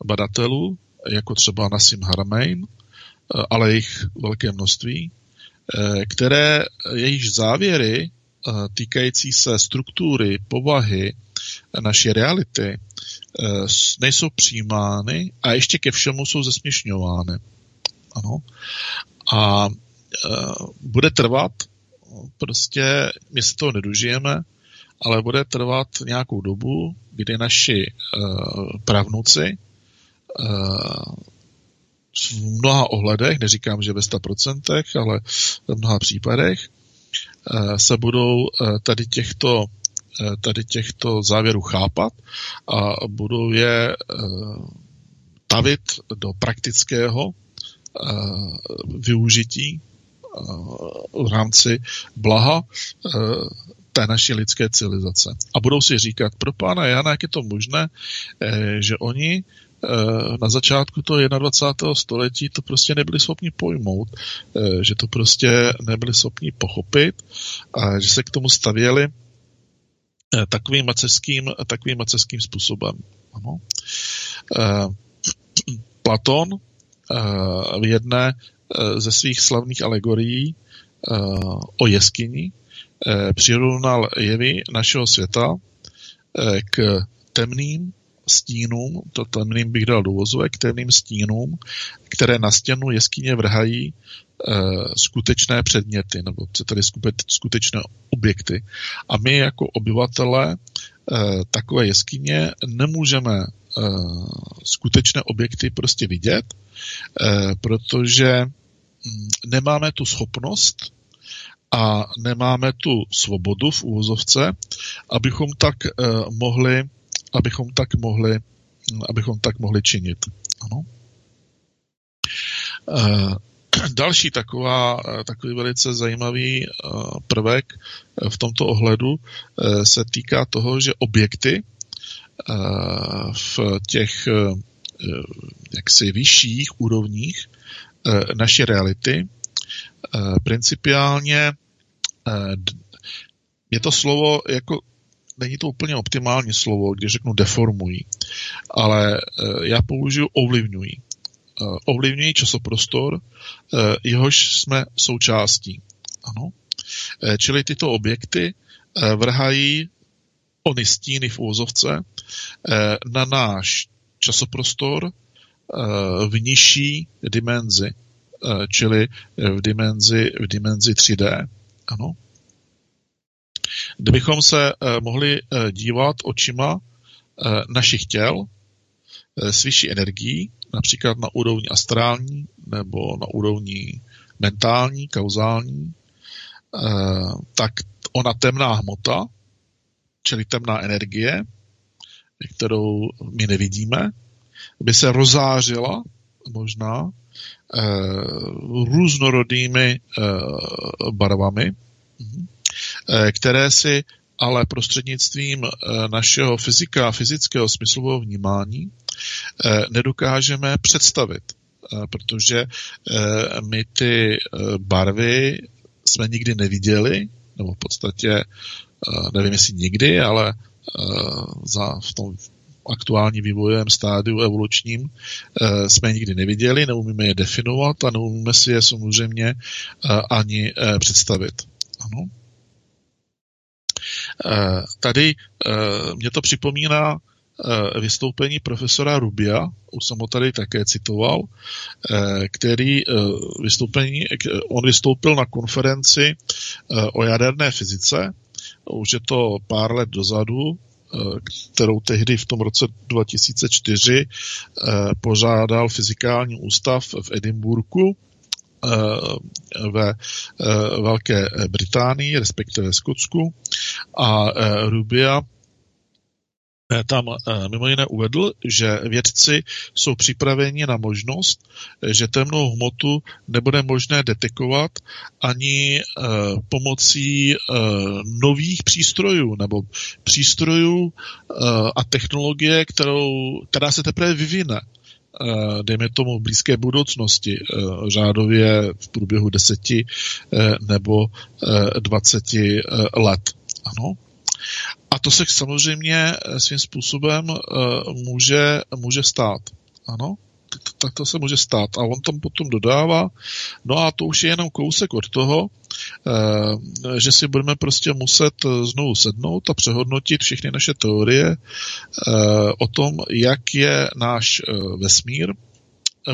badatelů, jako třeba Nassim Haramein, ale jich velké množství, které jejich závěry týkající se struktury, povahy naší reality nejsou přijímány a ještě ke všemu jsou zesměšňovány. Ano. A bude trvat, prostě my se toho nedožijeme, ale bude trvat nějakou dobu, kdy naši uh, pravnuci uh, v mnoha ohledech, neříkám, že ve 100%, ale v mnoha případech, Eh, se budou eh, tady těchto, eh, tady těchto závěrů chápat a budou je tavit do praktického využití v rámci blaha té naší lidské civilizace. A budou si říkat, pro pána Jana, jak je to možné, že oni Eh, na začátku toho 21. století to prostě nebyli schopni pojmout, eh, že to prostě nebyli schopni pochopit a že se k tomu stavěli eh, takovým maceským, takovým maceským způsobem. Ano. Platon v jedné ze svých slavných alegorií o jeskyni přirovnal jevy našeho světa k temným stínům, to temným bych dal do vozovek, temným stínům, které na stěnu jeskyně vrhají skutečné předměty, nebo tedy skutečné objekty. A my jako obyvatele takové jeskyně nemůžeme skutečné objekty prostě vidět, protože nemáme tu schopnost a nemáme tu svobodu v úvozovce, abychom tak e, mohli abychom tak mohli, abychom tak mohli činit. Ano. E, další taková, takový velice zajímavý prvek v tomto ohledu se týká toho, že objekty v těch jaksi vyšších úrovních naší reality principiálně je to slovo jako není to úplně optimální slovo, když řeknu deformují, ale eh, já použiju ovlivňují. Eh, ovlivňují časoprostor, eh, jehož jsme součástí. Ano. Čili tyto objekty vrhají ony stíny v úvozovce na náš časoprostor v nižší dimenzi, čili v dimenzi, v dimenzi 3D. Ano. Kdybychom se eh, mohli eh, dívat očima eh, našich těl s vyšší energií, například na úrovni astrální nebo na úrovni mentální, kauzální, tak ona temná hmota, čili temná energie, kterou my nevidíme, by se rozářila možná různorodými barvami. Mhm. Eh, které si ale prostřednictvím eh, našeho fyzika, fyzického smyslového vnímání eh, nedokážeme představit, protože my ty barvy jsme nikdy neviděli, nebo v podstatě nevím jestli nikdy, ale za, v tom aktuální vývojovém stádiu evolučním jsme nikdy neviděli, neumíme je definovat a neumíme si je samozřejmě ani představit. Ano. Eh, tady eh, mě to připomíná eh, vystoupení profesora Rubia, už jsem ho tady také citoval, který vystoupení, on vystoupil na konferenci o jaderné fyzice, už je to pár let dozadu, kterou tehdy v tom roce 2004 pořádal Fyzikální ústav v Edinburgu ve Velké Británii, respektive Skotsku. A Rubia Eh, tam eh, mimo jiné uvedl, že vědci jsou připraveni na možnost, eh, že temnou hmotu nebude možné detekovat ani pomocí nových přístrojů nebo přístrojů a technologie, kterou, která se teprve vyvine dejme tomu v blízké budoucnosti, řádově v průběhu deseti nebo dvaceti let. Ano, a to se samozřejmě eh, svým způsobem uh, může, může stát. Ano, tak to se může stát. A on tam potom dodává, no a to už je jenom kousek od toho, uh, že si budeme prostě muset znovu sednout a přehodnotit všechny naše teorie o tom, jak je náš vesmír,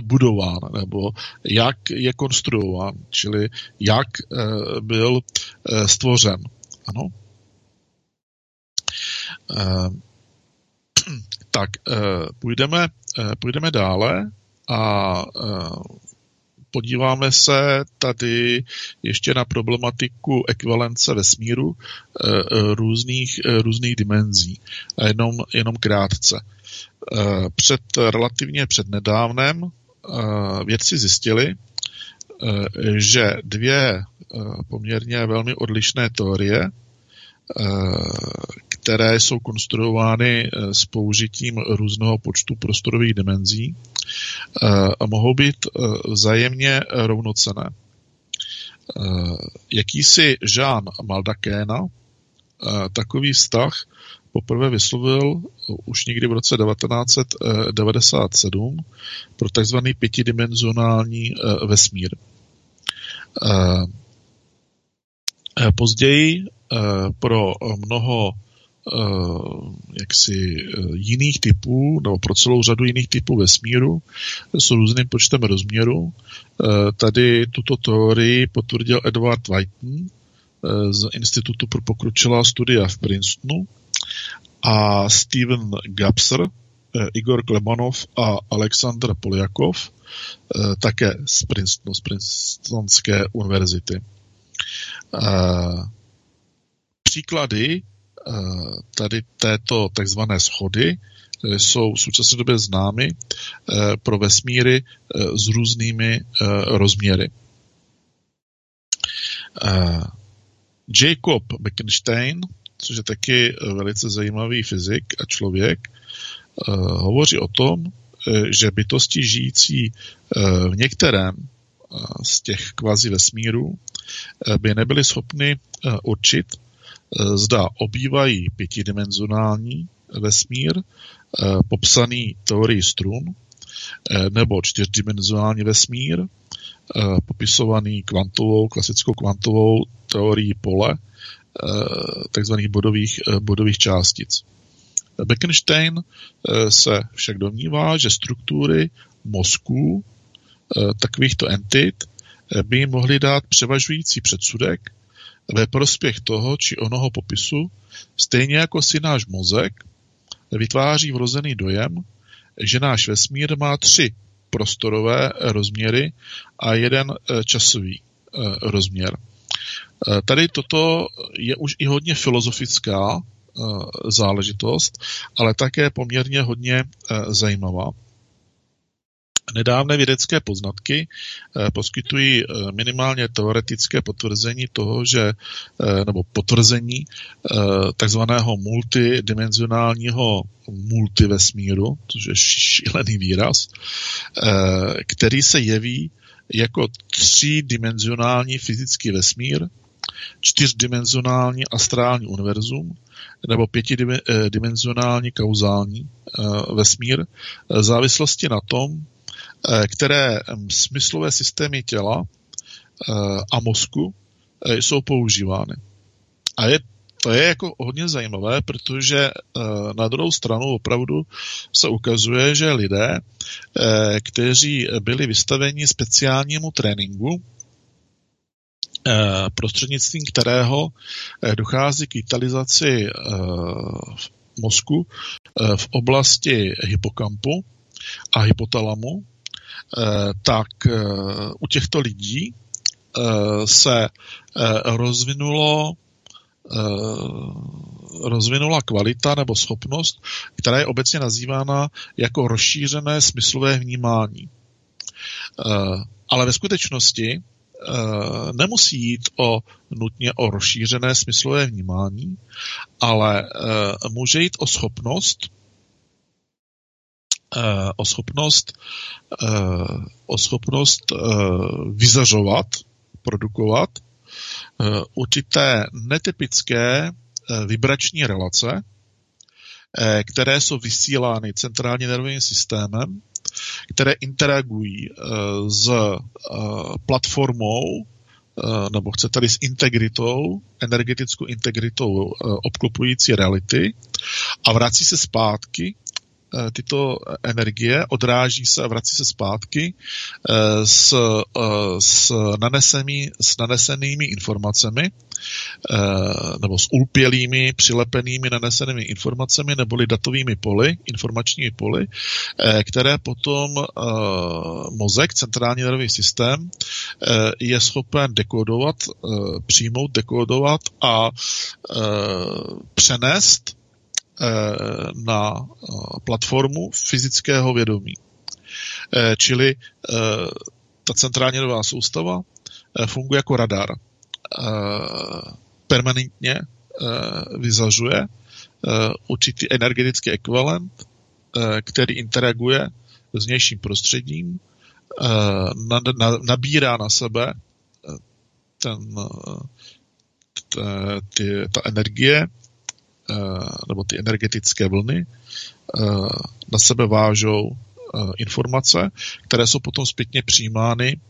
budován, nebo jak je konstruován, čili jak byl stvořen. Ano. Eh, tak eh, půjdeme, eh, půjdeme dále a podíváme se tady ještě na problematiku ekvivalence vesmíru různých, různých dimenzí. Jenom, jenom krátce. Před relativně přednedávnem vědci zjistili, že dvě poměrně velmi odlišné teorie které jsou konstruovány eh, s použitím různého počtu prostorových dimenzí eh, a mohou být eh, vzájemně rovnocené. Jakýsi Jean Maldakéna takový vztah poprvé vyslovil už někdy v roce 1997 pro tzv. pětidimenzionální vesmír. Později pro mnoho jaksi eh, jiných typů, nebo pro celou řadu jiných typů vesmíru s různým počtem rozměrů. Eh, tady tuto teorii potvrdil Edward Whiten z Institutu pro pokročilá studia v Princetonu a Steven Gapser, Igor Klemanov a Aleksandr Poljakov, také z Princetonu, z Princetonské univerzity. Příklady Eh, tady této takzvané schody eh, jsou v současné době známy eh, pro vesmíry s různými rozměry. Jacob Bekenstein, což je taky velice zajímavý fyzik a člověk, hovoří o tom, že bytosti žijící v některém z těch kvazi vesmírů by nebyly schopny určit, Eh, zda obývají pětidimenzionální vesmír, eh, popsaný teorií strun, eh, nebo čtyřdimenzionální vesmír, popisovaný kvantovou, klasickou kvantovou teorií pole, takzvaných bodových, bodových částic. Bekenstein se však domnívá, že struktury mozků takovýchto entit by mohly dát převažující předsudek ve prospěch toho či onoho popisu, stejně jako si náš mozek vytváří vrozený dojem, že náš vesmír má tři prostorové rozměry a jeden eh, časový eh, rozměr. Eh, tady toto je už i hodně filozofická záležitost, ale také poměrně hodně zajímavá. Nedávné vědecké poznatky eh, poskytují eh, minimálně teoretické potvrzení toho, že, eh, nebo potvrzení takzvaného multidimenzionálního multivesmíru, což je šílený výraz, který se jeví jako třídimenzionální fyzický vesmír, čtyřdimenzionální astrální univerzum nebo pětidimenzionální kauzální vesmír v závislosti na tom, které smyslové systémy těla eh, a mozku eh, jsou používány. A je, to je jako hodně zajímavé, protože na druhou stranu opravdu se ukazuje, že lidé, kteří byli vystaveni speciálnímu tréninku, prostřednictvím kterého dochází k vitalizaci mozku v oblasti hypokampu a hypotalamu, tak u těchto lidí se rozvinulo rozvinula kvalita nebo schopnost, která je obecně nazývána jako rozšířené smyslové vnímání. Ale ve skutečnosti nemusí jít o nutně o rozšířené smyslové vnímání, ale může jít o schopnost o schopnost, o schopnost vyzařovat, produkovat určité netypické vibrační relace, které jsou vysílány centrálně nervovým systémem které interagují eh, s eh, platformou eh, nebo chce tady s integritou, energetickou integritou obklopující reality a vrací se zpátky Eh, tyto energie, odráží se a vrací se zpátky eh, s, eh, s, nanesenými, s nanesenými informacemi nebo s ulpělými, přilepenými nanesenými informacemi neboli datovými poli, informačními poli, které potom mozek, centrální nervový systém, je schopen dekodovat, přijmout, dekodovat a přenést Eh, na eh, platformu fyzického vědomí. Eh, čili ta centrální nová soustava funguje jako radar. Permanentně vyzařuje určitý energetický ekvivalent, který interaguje s vnějším prostředím, nabírá na sebe ten, ta energie Eh, nebo ty energetické vlny eh, na sebe vážou eh, informace, které jsou potom zpětně přijímány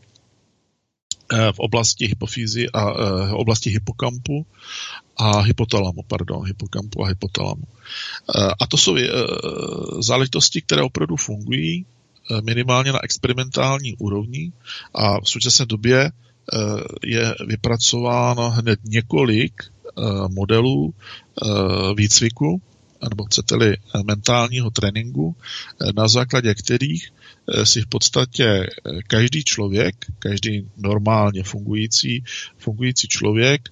v oblasti hypofýzy a v oblasti hypokampu a hypotalamu, pardon, hypokampu a hypotalamu. A to jsou záležitosti, které opravdu fungují minimálně na experimentální úrovni a v současné době je vypracováno hned několik modelů Eh, výcviku, nebo chcete-li eh, mentálního tréninku, eh, na základě kterých si v podstatě každý člověk, každý normálně fungující, fungující člověk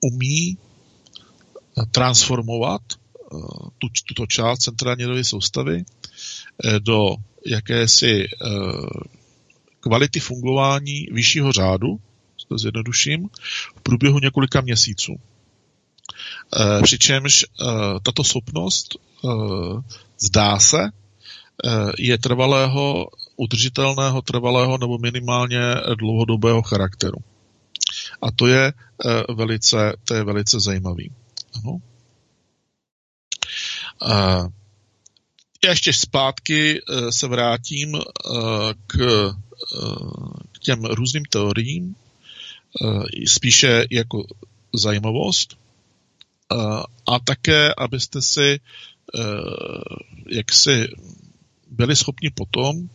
umí transformovat tu, tuto část centrální nervové soustavy do jakési kvality fungování vyššího řádu, to zjednoduším, v průběhu několika měsíců. E, přičemž e, tato schopnost e, zdá se, je trvalého, udržitelného, trvalého nebo minimálně dlouhodobého charakteru. A to je velice, to je velice zajímavý. Ano. Já ještě zpátky se vrátím k, k těm různým teoriím, Eh, spíše jako zajímavost. Eh, a také, abyste si eh, jak si byli schopni potom,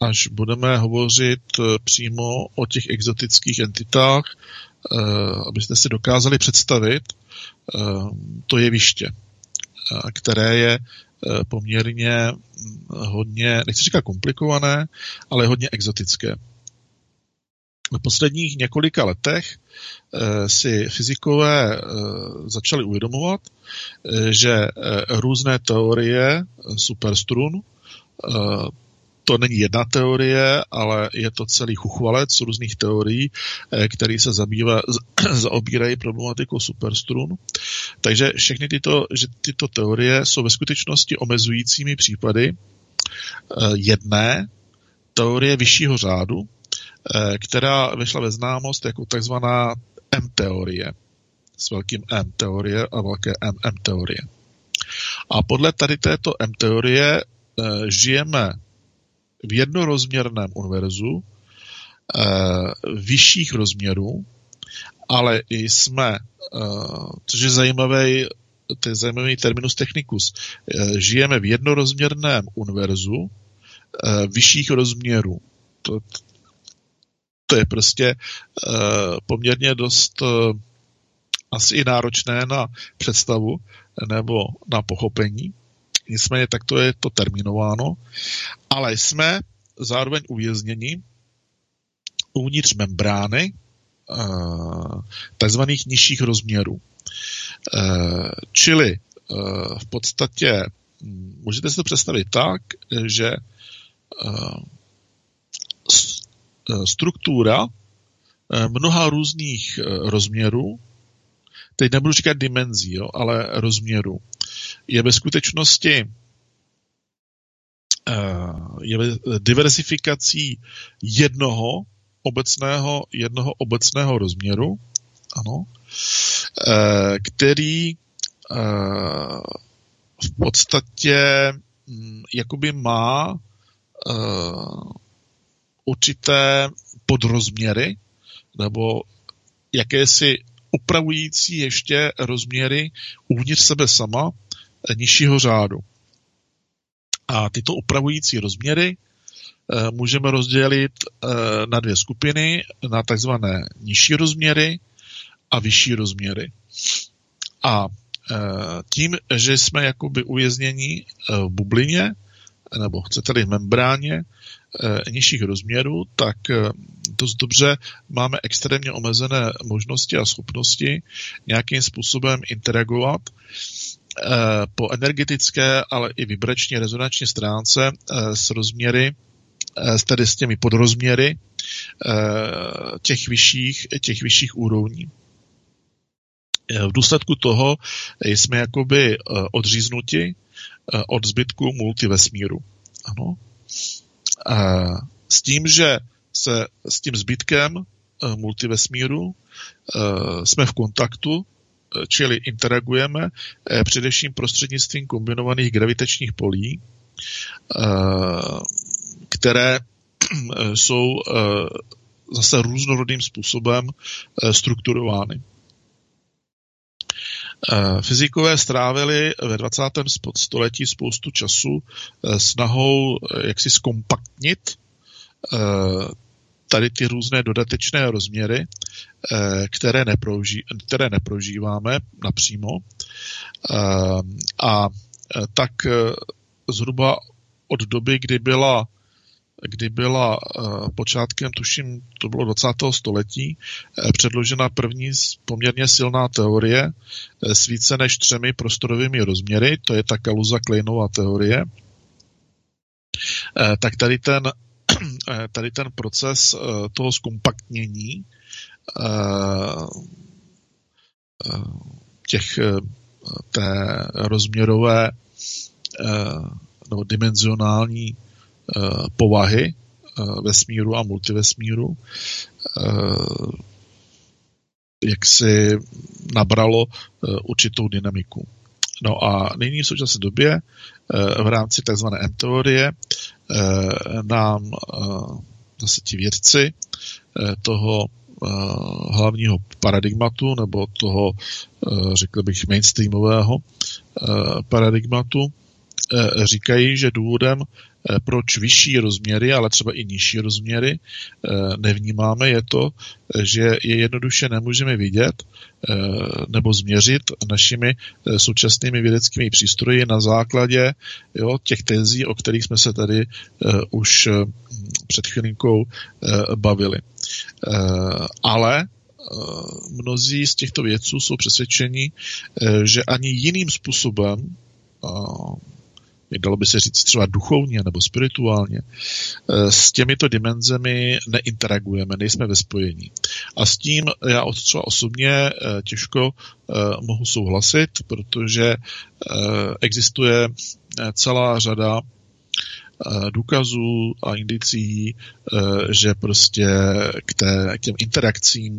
až budeme hovořit přímo o těch exotických entitách, abyste si dokázali představit to jeviště, které je poměrně hm, hodně, nechci říkat komplikované, ale hodně exotické. V posledních několika letech eh, si fyzikové eh, začali uvědomovat, eh, že různé teorie superstrun, to není jedna teorie, ale je to celý chuchvalec různých teorií, který se zabývá, zaobírají problematikou superstrun. Takže všechny tyto, že tyto teorie jsou ve skutečnosti omezujícími případy jedné teorie vyššího řádu, Eh, která vyšla ve známost jako takzvaná M-teorie. S velkým M teorie a velké MM teorie. A podle tady této M teorie eh, žijeme v jednorozměrném univerzu eh, vyšších rozměrů, ale jsme, což je zajímavý, to je zajímavý terminus technicus, žijeme v jednorozměrném univerzu vyšších rozměrů. To, to je prostě poměrně dost asi i náročné na představu nebo na pochopení. Nicméně takto je to terminováno. Ale jsme zároveň uvězněni uvnitř membrány takzvaných nižších rozměrů. Čili v podstatě můžete si to představit tak, že struktura mnoha různých rozměrů, teď nebudu říkat dimenzí, jo, ale rozměrů, je ve skutečnosti je diversifikací jednoho obecného, jednoho obecného rozměru, ano, který v podstatě mm, jakoby má určité podrozměry nebo jakési upravující ještě rozměry uvnitř sebe sama eh, nižšího řádu. A tyto upravující rozměry uh, můžeme rozdělit uh, na dvě skupiny, na takzvané nižší rozměry a vyšší rozměry. A Eh, tím, že jsme jakoby uvězněni eh, v bublině, nebo chcete-li v membráně eh, nižších rozměrů, tak dost dobře máme extrémně omezené možnosti a schopnosti nějakým způsobem interagovat po energetické, ale i vibrační rezonanční stránce s rozměry, tedy s těmi podrozměry těch vyšších, těch vyšších úrovní. Eh, v důsledku toho jsme jakoby eh, odříznuti eh, od zbytku multivesmíru. Ano. S tím, že se s tím zbytkem multivesmíru jsme v kontaktu, čili interagujeme především prostřednictvím kombinovaných gravitačních polí, které jsou zase různorodým způsobem strukturovány. Eh, fyzikové strávili ve 20. století spoustu času eh, snahou eh, jak si zkompaktnit tady ty různé dodatečné rozměry, které, neproží, které neprožíváme napřímo. A tak zhruba od doby, kdy byla kdy byla eh, počátkem, tuším, to bylo 20. století, eh, předložena první poměrně silná teorie eh, s více než třemi prostorovými rozměry, to je ta Kaluza-Kleinová teorie, tak tady ten, tady ten proces toho zkompaktnění těch té rozměrové nebo dimenzionální Eh, povahy eh, vesmíru a multivesmíru, eh, jak si nabralo určitou dynamiku. No a nyní v současné době v rámci tzv. M-teorie nám zase ti vědci toho hlavního paradigmatu nebo toho, řekl bych, mainstreamového paradigmatu říkají, že důvodem Eh, proč vyšší rozměry, ale třeba i nižší rozměry eh, nevnímáme, je to, že je jednoduše nemůžeme vidět eh, nebo změřit našimi současnými vědeckými přístroji na základě jo, těch tezí, o kterých jsme se tady už před chvilinkou bavili. Ale mnozí z těchto vědců jsou přesvědčeni, že ani jiným způsobem dalo by se říct třeba duchovně nebo spirituálně, eh, s těmito dimenzemi neinteragujeme, nejsme ve spojení. A s tím já od třeba osobně eh, těžko eh, mohu souhlasit, protože existuje celá řada důkazů a indicí, že prostě k, té, k těm interakcím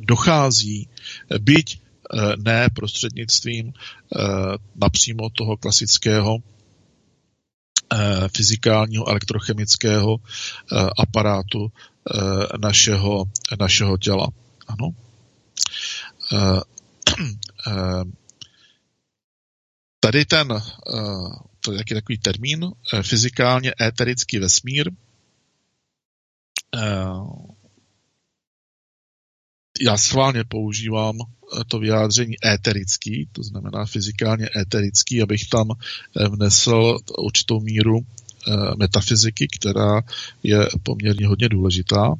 dochází, byť ne prostřednictvím eh, napřímo toho klasického eh, fyzikálního elektrochemického aparátu našeho, našeho těla. Ano. Tady ten, to je takový termín, fyzikálně éterický vesmír, já schválně používám to vyjádření éterický, to znamená fyzikálně éterický, abych tam vnesl určitou míru metafyziky, která je poměrně hodně důležitá,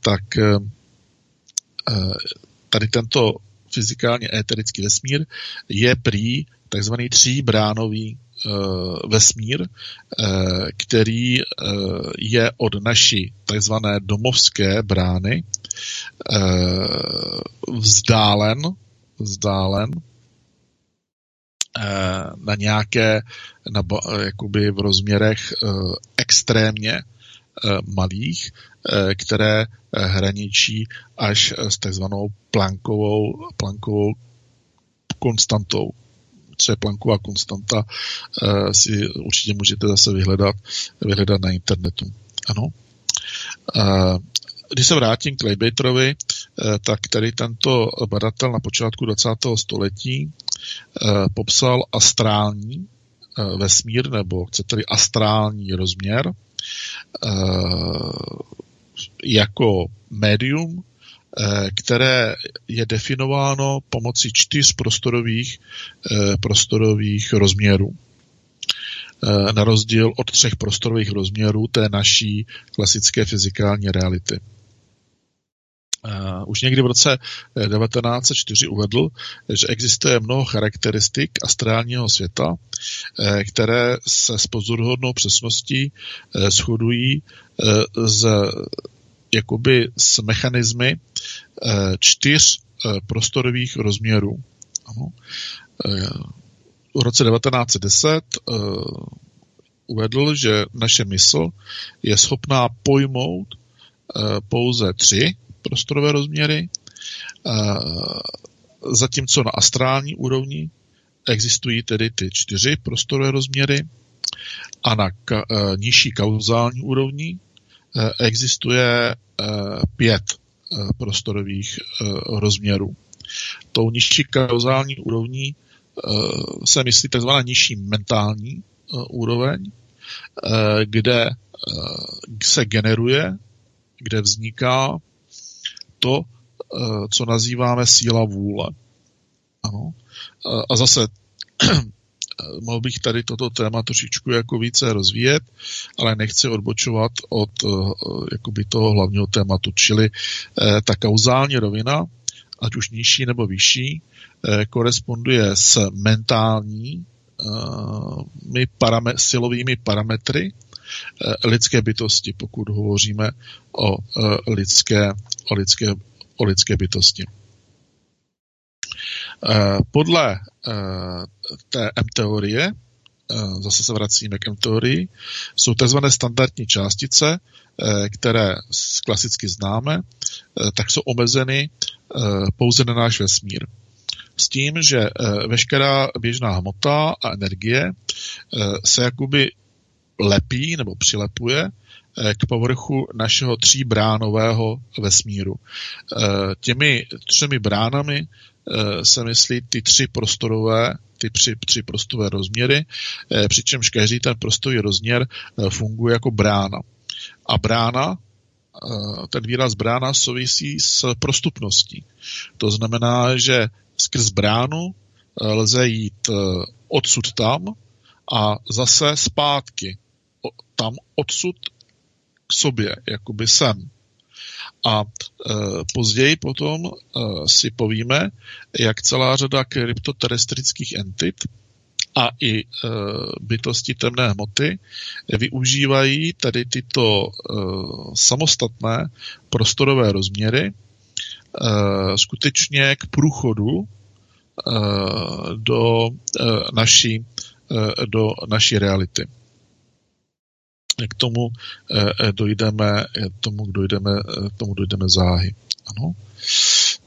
tak tady tento fyzikálně éterický vesmír je prý takzvaný tříbránový vesmír, který je od naší takzvané domovské brány vzdálen, vzdálen na nějaké, na, jakoby v rozměrech extrémně malých, které hraničí až s takzvanou plankovou, plankovou konstantou co je planková konstanta, si určitě můžete zase vyhledat, vyhledat na internetu. Ano. Když se vrátím k Leibnizovi, tak tady tento badatel na počátku 20. století popsal astrální vesmír, nebo chcete-li astrální rozměr, jako médium, které je definováno pomocí čtyř prostorových, prostorových rozměrů. Na rozdíl od třech prostorových rozměrů té naší klasické fyzikální reality. Už někdy v roce 1904 uvedl, že existuje mnoho charakteristik astrálního světa, které se s pozoruhodnou přesností shodují z, jakoby s mechanismy čtyř prostorových rozměrů. Ano. V roce 1910 uvedl, že naše mysl je schopná pojmout pouze tři prostorové rozměry, zatímco na astrální úrovni existují tedy ty čtyři prostorové rozměry a na ka- nižší kauzální úrovni existuje pět prostorových rozměrů. Tou nižší kauzální úrovní se myslí tzv. nižší mentální úroveň, kde se generuje, kde vzniká to, co nazýváme síla vůle. Ano. A zase mohl bych tady toto téma trošičku jako více rozvíjet, ale nechci odbočovat od jakoby toho hlavního tématu, čili ta kauzální rovina, ať už nižší nebo vyšší, koresponduje s mentální parame- silovými parametry lidské bytosti, pokud hovoříme o lidské, o lidské, o lidské bytosti. Podle té M-teorie, zase se vracíme k M-teorii, jsou tzv. standardní částice, které klasicky známe, tak jsou omezeny pouze na náš vesmír. S tím, že veškerá běžná hmota a energie se jakoby lepí nebo přilepuje k povrchu našeho tříbránového vesmíru. Těmi třemi bránami se myslí ty tři prostorové, ty tři, tři prostorové rozměry, přičemž každý ten prostorový rozměr funguje jako brána. A brána, ten výraz brána souvisí s prostupností. To znamená, že skrz bránu lze jít odsud tam a zase zpátky tam odsud k sobě, jakoby sem. A e, později potom e, si povíme, jak celá řada kryptoterestrických entit a i e, bytosti temné hmoty využívají tady tyto e, samostatné prostorové rozměry e, skutečně k průchodu e, do, e, naší, e, do naší reality k tomu eh, dojdeme, tomu dojdeme, eh, tomu dojdeme záhy. Ano.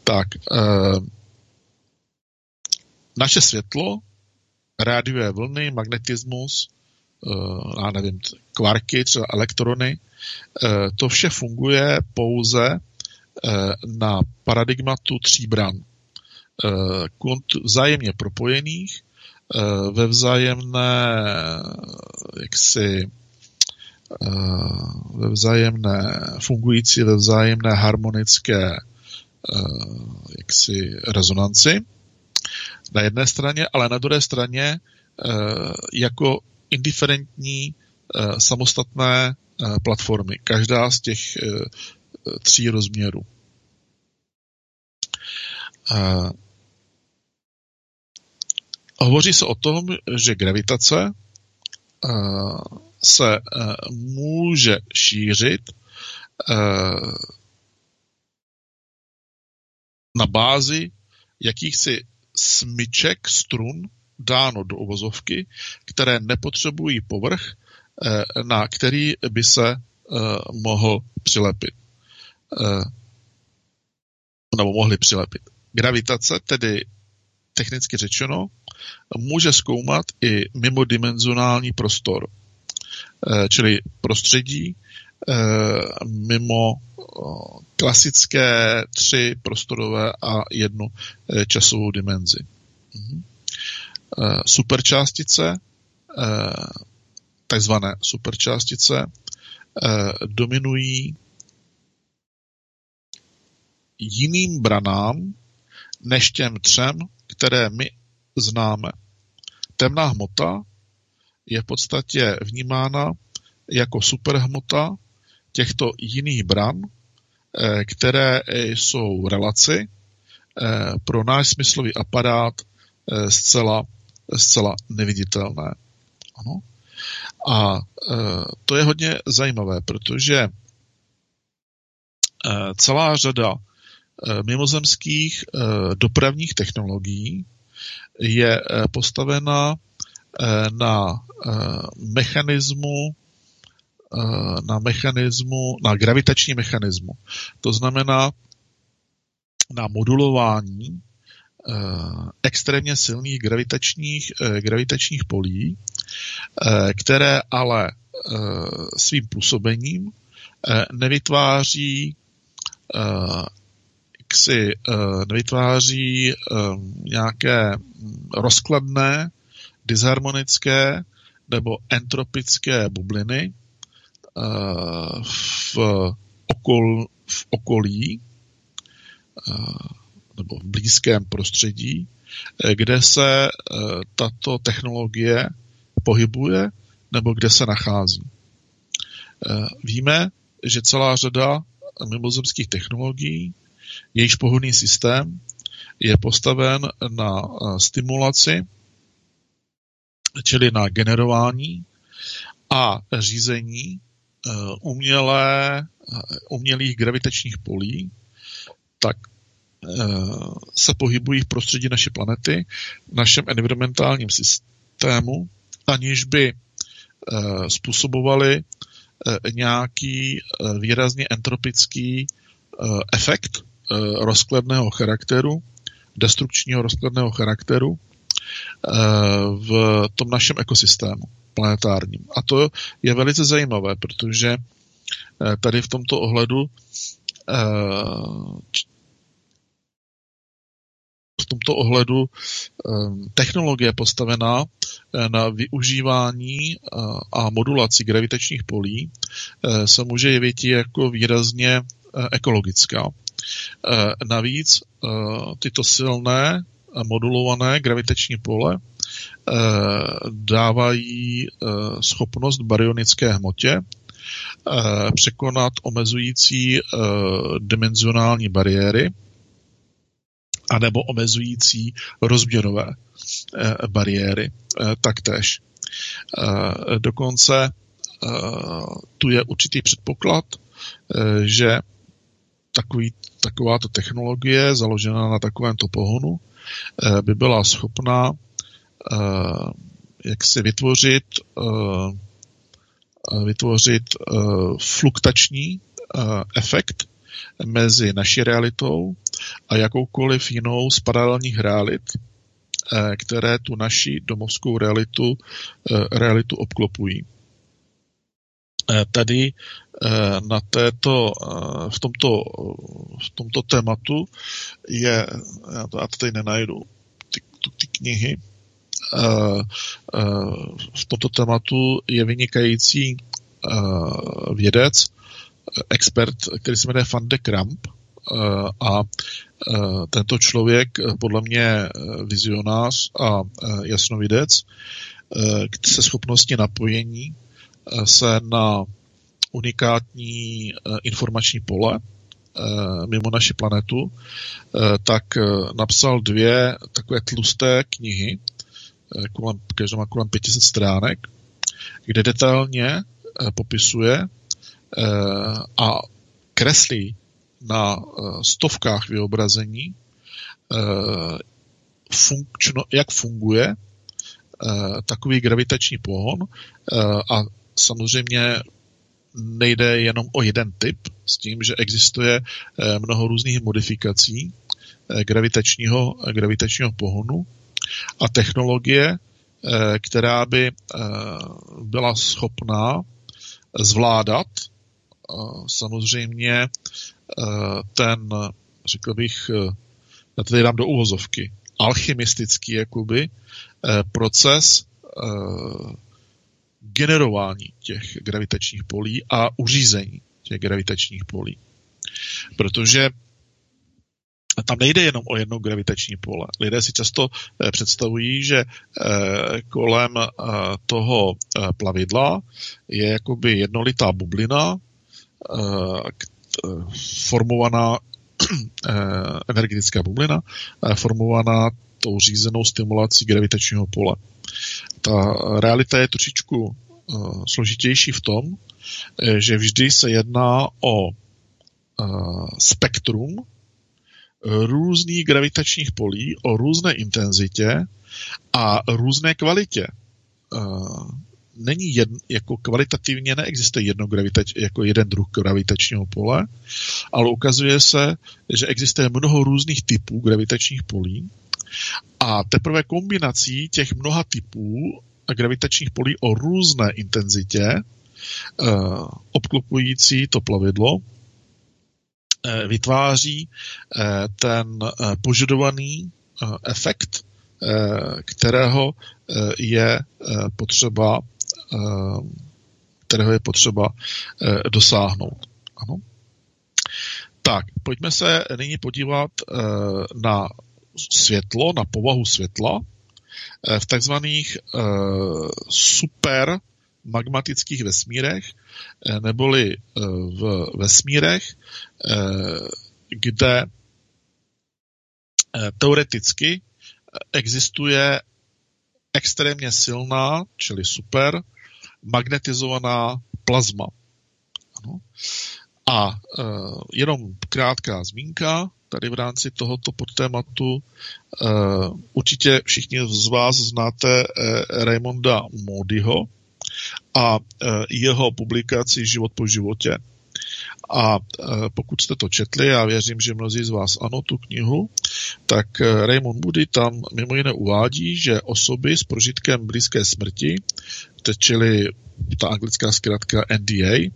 Tak, eh, naše světlo, rádiové vlny, magnetismus, já nevím, kvarky, třeba elektrony, to vše funguje pouze na paradigmatu tří bran. Vzájemně propojených, ve vzájemné jaksi ve vzájemné, fungující ve vzájemné harmonické jaksi rezonanci na jedné straně, ale na druhé straně jako indiferentní samostatné platformy. Každá z těch tří rozměrů. Hovoří se o tom, že gravitace se může šířit na bázi jakýchsi smyček strun dáno do uvozovky, které nepotřebují povrch, na který by se mohl přilepit. Nebo mohli přilepit. Gravitace, tedy technicky řečeno, může zkoumat i mimodimenzionální prostor, eh, čili prostředí eh, mimo eh, klasické tři prostorové a jednu časovou dimenzi. Mhm. Superčástice, takzvané superčástice, dominují jiným branám než těm třem, které my známe. Temná hmota je v podstatě vnímána jako superhmota těchto jiných bran, eh, které jsou relaci eh, pro náš smyslový aparát eh, zcela, zcela neviditelné. Ano. A to je hodně zajímavé, protože celá řada mimozemských dopravních technologií je postavena na mechanismu na mechanismu, na gravitační mechanismu. To znamená na modulování extrémně silných gravitačních, gravitačních polí, které ale svým působením nevytváří si nevytváří nějaké rozkladné, disharmonické nebo entropické bubliny uh, v, okol, v okolí uh, nebo v blízkém prostředí, kde se tato technologie pohybuje nebo kde se nachází. Víme, že celá řada mimozemských technologií Jejíž pohodný systém je postaven na stimulaci, čili na generování a řízení e, umělé, e, umělých gravitačních polí, tak e, se pohybují v prostředí naší planety, v našem environmentálním systému, aniž by způsobovali nějaký výrazně entropický efekt Eh, rozkladného charakteru, destrukčního rozkladného charakteru eh, v tom našem ekosystému planetárním. A to je velice zajímavé, protože eh, tady v tomto ohledu v tomto ohledu technologie postavená na využívání a modulaci gravitačních polí se může jevit jako výrazně ekologická. Eh, navíc eh, tyto silné modulované gravitační pole eh, dávají schopnost baryonické hmotě překonat omezující dimenzionální bariéry anebo omezující rozměrové bariéry taktéž. Dokonce tu je určitý předpoklad, že takový, takováto technologie založená na takovémto pohonu eh, by byla schopná eh, jak si vytvořit eh, vytvořit fluktační efekt mezi naší realitou a jakoukoliv jinou z paralelních realit, které tu naši domovskou realitu, realitu obklopují. Eh, tady eh, na této, eh, v tomto, v tomto tématu je, já to, tady nenajdu, ty, ty knihy, v tomto tématu je vynikající vědec, expert, který se jmenuje Van de Kramp, a tento člověk, podle mě vizionář a jasnovidec, se schopnosti napojení se na unikátní informační pole mimo naši planetu, tak napsal dvě takové tlusté knihy, kolem, každá má kolem 500 stránek, kde detailně popisuje a kreslí na stovkách vyobrazení, funkčno, jak funguje takový gravitační pohon a samozřejmě nejde jenom o jeden typ, s tím, že existuje mnoho různých modifikací gravitačního, gravitačního pohonu a technologie, která by byla schopná zvládat samozřejmě ten, řekl bych, já tady dám do uvozovky, alchymistický jakoby proces generování těch gravitačních polí a uřízení těch gravitačních polí. Protože tam nejde jenom o jedno gravitační pole. Lidé si často představují, že kolem toho plavidla je jakoby jednolitá bublina, formovaná energetická bublina, formovaná tou řízenou stimulací gravitačního pole. Ta realita je trošičku složitější v tom, že vždy se jedná o spektrum různých gravitačních polí, o různé intenzitě a různé kvalitě. Není jedn, jako kvalitativně neexistuje jedno gravitač, jako jeden druh gravitačního pole, ale ukazuje se, že existuje mnoho různých typů gravitačních polí a teprve kombinací těch mnoha typů gravitačních polí o různé intenzitě uh, obklopující to plavidlo vytváří ten požadovaný efekt, kterého je potřeba kterého je potřeba dosáhnout. Ano. Tak, pojďme se nyní podívat na světlo, na povahu světla v takzvaných super magmatických vesmírech, neboli v vesmírech, kde teoreticky existuje extrémně silná, čili super, magnetizovaná plazma. Ano. A e, jenom krátká zmínka tady v rámci tohoto podtématu. E, určitě všichni z vás znáte e, Raymonda Modyho a e, jeho publikaci Život po životě. A pokud jste to četli, já věřím, že mnozí z vás ano, tu knihu, tak Raymond Moody tam mimo jiné uvádí, že osoby s prožitkem blízké smrti, čili ta anglická zkrátka NDA,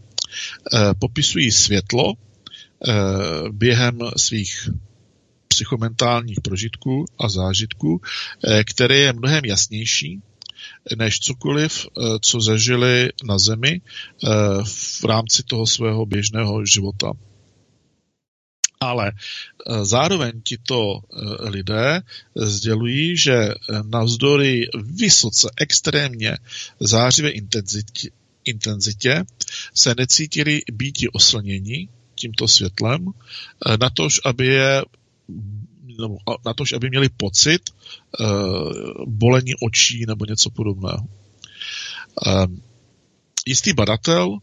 popisují světlo během svých psychomentálních prožitků a zážitků, které je mnohem jasnější než cokoliv, eh, co zažili na Zemi eh, v rámci toho svého běžného života. Ale eh, zároveň tito lidé sdělují, že navzdory vysoce extrémně zářivé intenzitě, intenzitě se necítili býti oslněni tímto světlem, na tož, aby je nebo na to, aby měli pocit uh, bolení očí nebo něco podobného. Uh, jistý badatel uh,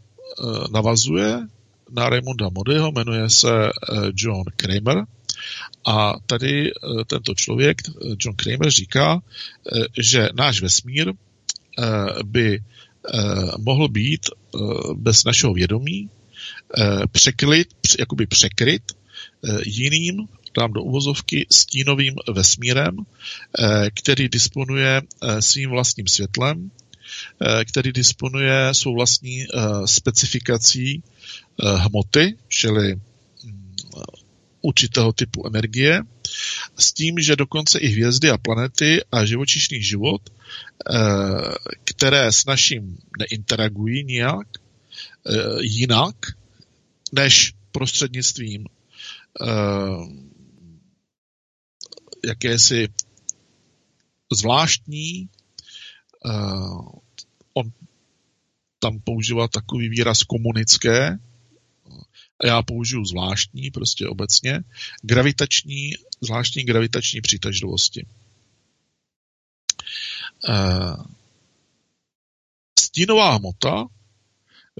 navazuje na Raymonda Modyho, jmenuje se uh, John Kramer a tady uh, tento člověk, John Kramer, říká, uh, že náš vesmír uh, by uh, mohl být uh, bez našeho vědomí překryt, jakoby překryt jiným dám do uvozovky, stínovým vesmírem, eh, který disponuje eh, svým vlastním světlem, eh, který disponuje svou vlastní specifikací hmoty, čili mm, určitého typu energie, s tím, že dokonce i hvězdy a planety a živočišný život, které s naším neinteragují nijak jinak, než prostřednictvím jakési zvláštní, on tam používá takový výraz komunické, a já použiju zvláštní, prostě obecně, gravitační, zvláštní gravitační přitažlivosti. Stínová hmota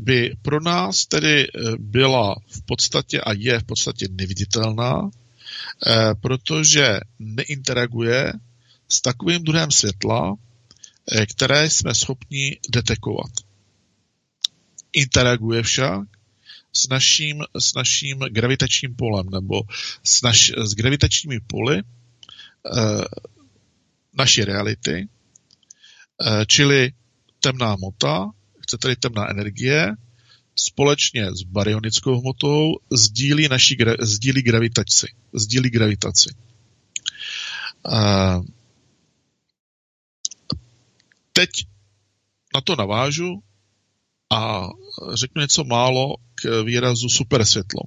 by pro nás tedy eh, byla v podstatě a je v podstatě neviditelná, eh, protože neinteraguje s takovým druhem světla, eh, které jsme schopni detekovat. Interaguje však s naším, s naším gravitačním polem nebo s, naš, s gravitačními poly naší reality, čili temná hmota chcete-li temná energie, společně s baryonickou hmotou sdílí, naší, sdílí gravitaci. Sdílí gravitaci. A teď na to navážu a řeknu něco málo k výrazu supersvětlo.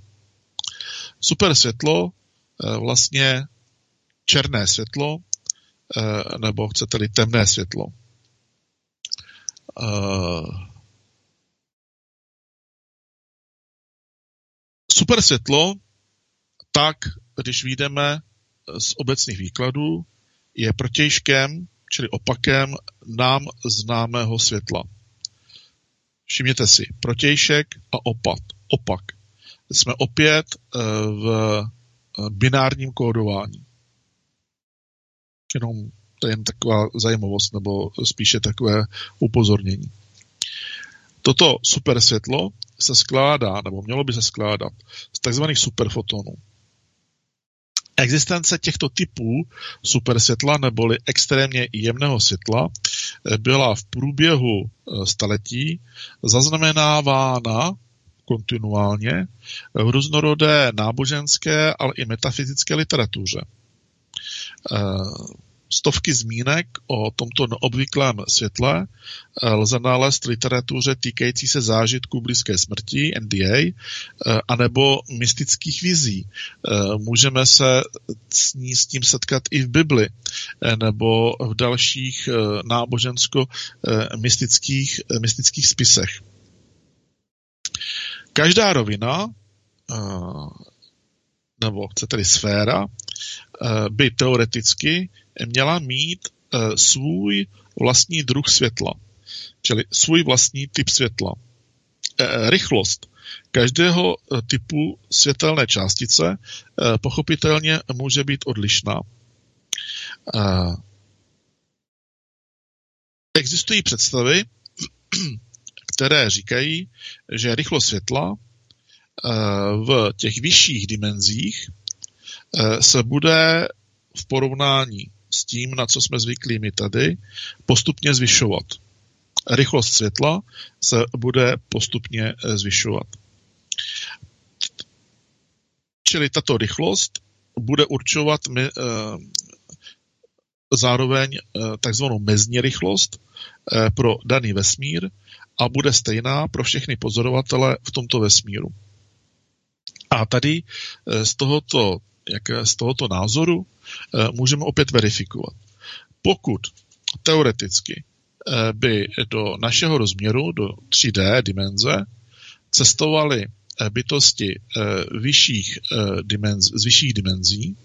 Supersvětlo, eh, vlastně černé světlo, eh, nebo chcete-li temné světlo. Eh, Super světlo, tak když vyjdeme z obecných výkladů, je protějškem, čili opakem nám známého světla. Všimněte si, protějšek a opat, opak. Jsme opět eh, v eh, binárním kódování. Jenom to je jen taková zajímavost, nebo spíše takové upozornění. Toto super světlo se skládá, nebo mělo by se skládat, z takzvaných superfotonů. Existence těchto typů supersvětla neboli extrémně jemného světla byla v průběhu eh, staletí zaznamenávána kontinuálně v různorodé náboženské, ale i metafyzické literatuře. Stovky zmínek o tomto neobvyklém světle eh, lze nalézt v literatuře týkající se zážitků blízké smrti, NDA, eh, anebo mystických vizí. Eh, můžeme se s, ní, s tím setkat i v Bibli, nebo v dalších nábožensko-mystických mystických spisech. Každá rovina, nebo chcete-li sféra, by teoreticky měla mít uh, svůj vlastní druh světla, čili svůj vlastní typ světla. Uh, rychlost každého typu světelné částice pochopitelně může být odlišná. Existují představy, které říkají, že rychlost světla v těch vyšších dimenzích se bude v porovnání s tím, na co jsme zvyklí my tady, postupně zvyšovat. Rychlost světla se bude postupně eh, zvyšovat. Čili tato rychlost bude určovat my, e, zároveň e, takzvanou mezní rychlost e, pro daný vesmír a bude stejná pro všechny pozorovatele v tomto vesmíru. A tady z tohoto, jak z tohoto názoru můžeme opět verifikovat. Pokud teoreticky eh, by do našeho rozměru, do 3D dimenze, cestovaly eh, bytosti vyšších dimenz, z vyšších dimenzí.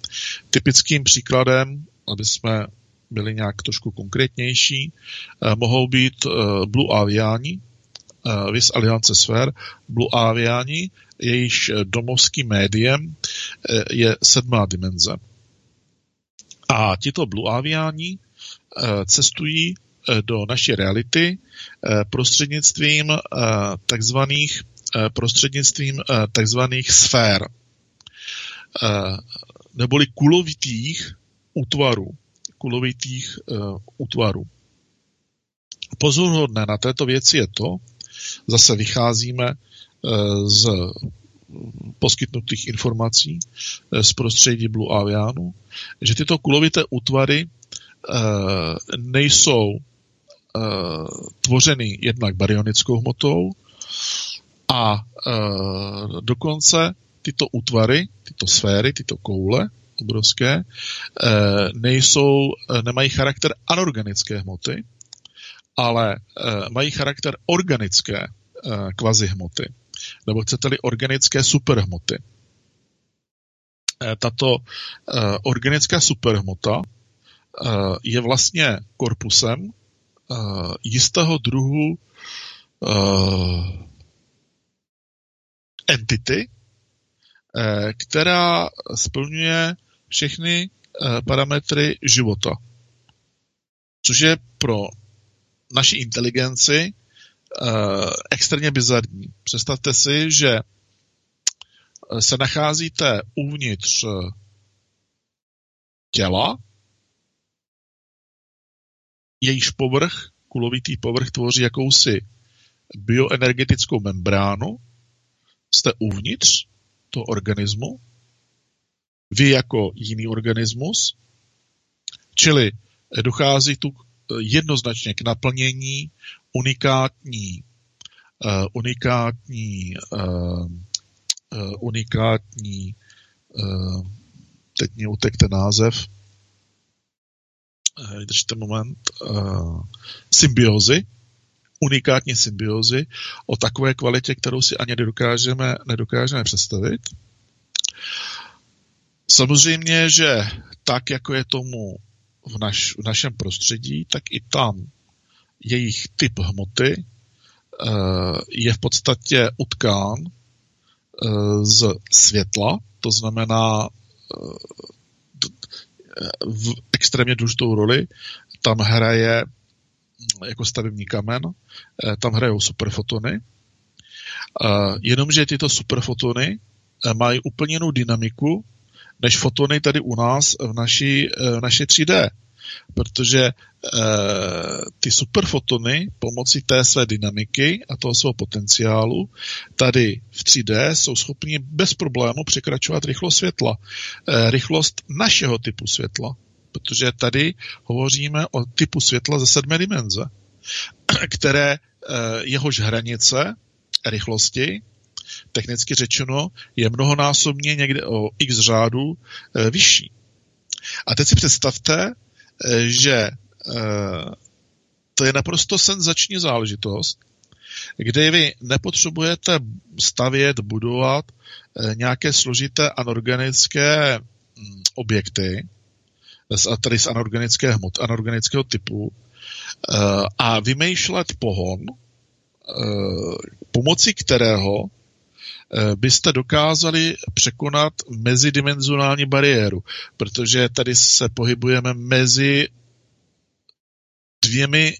Typickým příkladem, aby jsme byli nějak trošku konkrétnější, mohou být Blue Aviani, Vis Aliance Sfér, Blue Aviani, jejíž domovským médiem je sedmá dimenze. A tito blueaviáni eh, cestují eh, do naší reality eh, prostřednictvím takzvaných prostřednictvím takzvaných sfér neboli kulovitých útvarů. Kulovitých útvarů. Pozorhodné na této věci je to, zase vycházíme z poskytnutých informací eh, z prostředí Blue Avianu, že tyto kulovité útvary eh, nejsou eh, tvořeny jednak baryonickou hmotou a dokonce tyto útvary, tyto sféry, tyto koule obrovské, nejsou, nemají charakter anorganické hmoty, ale mají charakter organické kvazi hmoty, nebo chcete-li organické superhmoty. Tato organická superhmota je vlastně korpusem jistého druhu entity, eh, která splňuje všechny eh, parametry života. Což je pro naši inteligenci eh, extrémně bizarní. Představte si, že se nacházíte uvnitř těla, jejíž povrch, kulovitý povrch, tvoří jakousi bioenergetickou membránu, jste uvnitř toho organismu, vy jako jiný organismus, čili dochází tu jednoznačně k naplnění unikátní, uh, unikátní, uh, uh, unikátní, uh, teď mě utek ten název, uh, držte moment, uh, symbiozy, unikátní symbiozy o takové kvalitě, kterou si ani nedokážeme, nedokážeme představit. Samozřejmě, že tak, jako je tomu v, naš, v našem prostředí, tak i tam jejich typ hmoty uh, je v podstatě utkán uh, z světla, to znamená uh, v extrémně důležitou roli tam hraje jako stavební kamen, eh, tam hrajou superfotony, eh, jenomže tyto superfotony eh, mají úplně jinou dynamiku, než fotony tady u nás v naší, v naší 3D. Protože e, ty superfotony pomocí té své dynamiky a toho svého potenciálu tady v 3D jsou schopni bez problému překračovat rychlost světla. E, rychlost našeho typu světla protože tady hovoříme o typu světla ze sedmé dimenze, které eh, jehož hranice rychlosti, technicky řečeno, je mnohonásobně někde o x řádu eh, vyšší. A teď si představte, eh, že to je naprosto senzační záležitost, kde vy nepotřebujete stavět, budovat nějaké složité anorganické hm, objekty, tedy z anorganické hmot, anorganického typu eh, a vymýšlet pohon, eh, pomocí kterého eh, byste dokázali překonat mezidimenzionální bariéru, protože tady se pohybujeme mezi dvěmi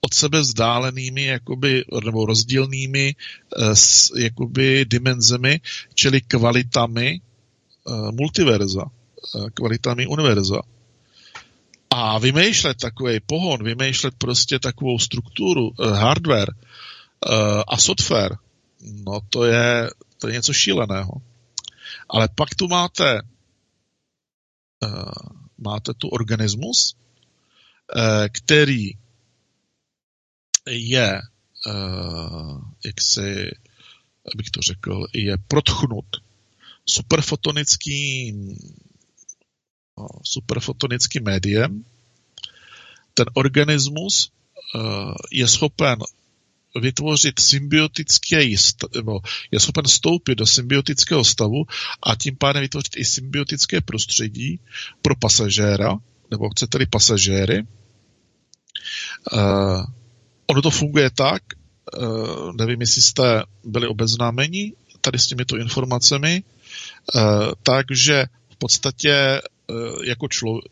od sebe vzdálenými jakoby, nebo rozdílnými jakoby dimenzemi, čili kvalitami multiverza, kvalitami univerza. A vymýšlet takový pohon, vymýšlet prostě takovou strukturu, hardware a software, no to je, to je něco šíleného. Ale pak tu máte uh, máte tu organismus, uh, který je, uh, jak si, abych to řekl, je protchnut superfotonickým superfotonickým médiem, ten organismus je schopen vytvořit symbiotický nebo je schopen stoupit do symbiotického stavu a tím pádem vytvořit i symbiotické prostředí pro pasažéra, nebo chcete-li pasažéry. Uh, ono to funguje tak, uh, nevím, jestli jste byli obeznámeni tady s těmito informacemi, uh, takže v podstatě Eh, jako člověk,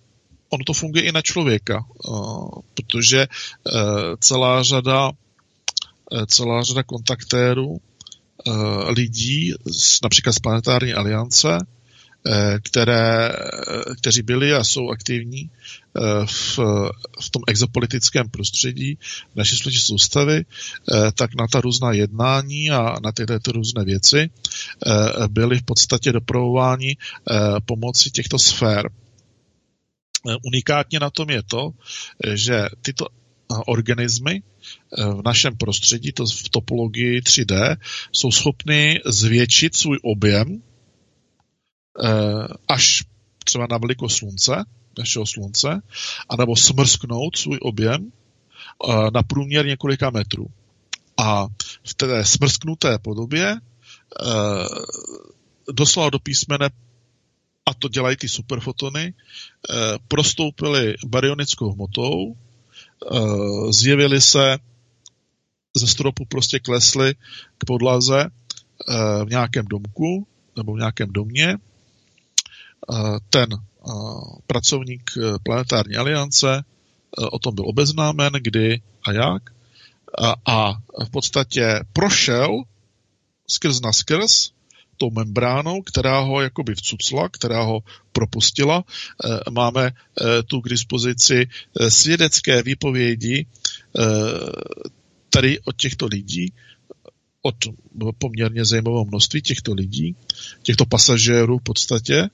ono to funguje i na člověka, eh, protože eh, celá řada celá řada kontaktérů lidí, například z Planetární aliance, které, kteří byli a jsou aktivní v, v tom exopolitickém prostředí naší společné soustavy, tak na ta různá jednání a na tyhle ty různé věci byly v podstatě dopravováni pomocí těchto sfér. Unikátně na tom je to, že tyto organismy v našem prostředí, to v topologii 3D, jsou schopny zvětšit svůj objem až třeba na velikost slunce, našeho slunce, anebo smrsknout svůj objem na průměr několika metrů. A v té smrsknuté podobě doslova do písmene a to dělají ty superfotony, prostoupily baryonickou hmotou, zjevily se ze stropu prostě klesly k podlaze v nějakém domku nebo v nějakém domě. Ten pracovník planetární aliance o tom byl obeznámen, kdy a jak. A, a v podstatě prošel skrz na skrz tou membránou, která ho jakoby vcucla, která ho propustila. Máme tu k dispozici svědecké výpovědi tady od těchto lidí, od poměrně zajímavého množství těchto lidí, těchto pasažérů v podstatě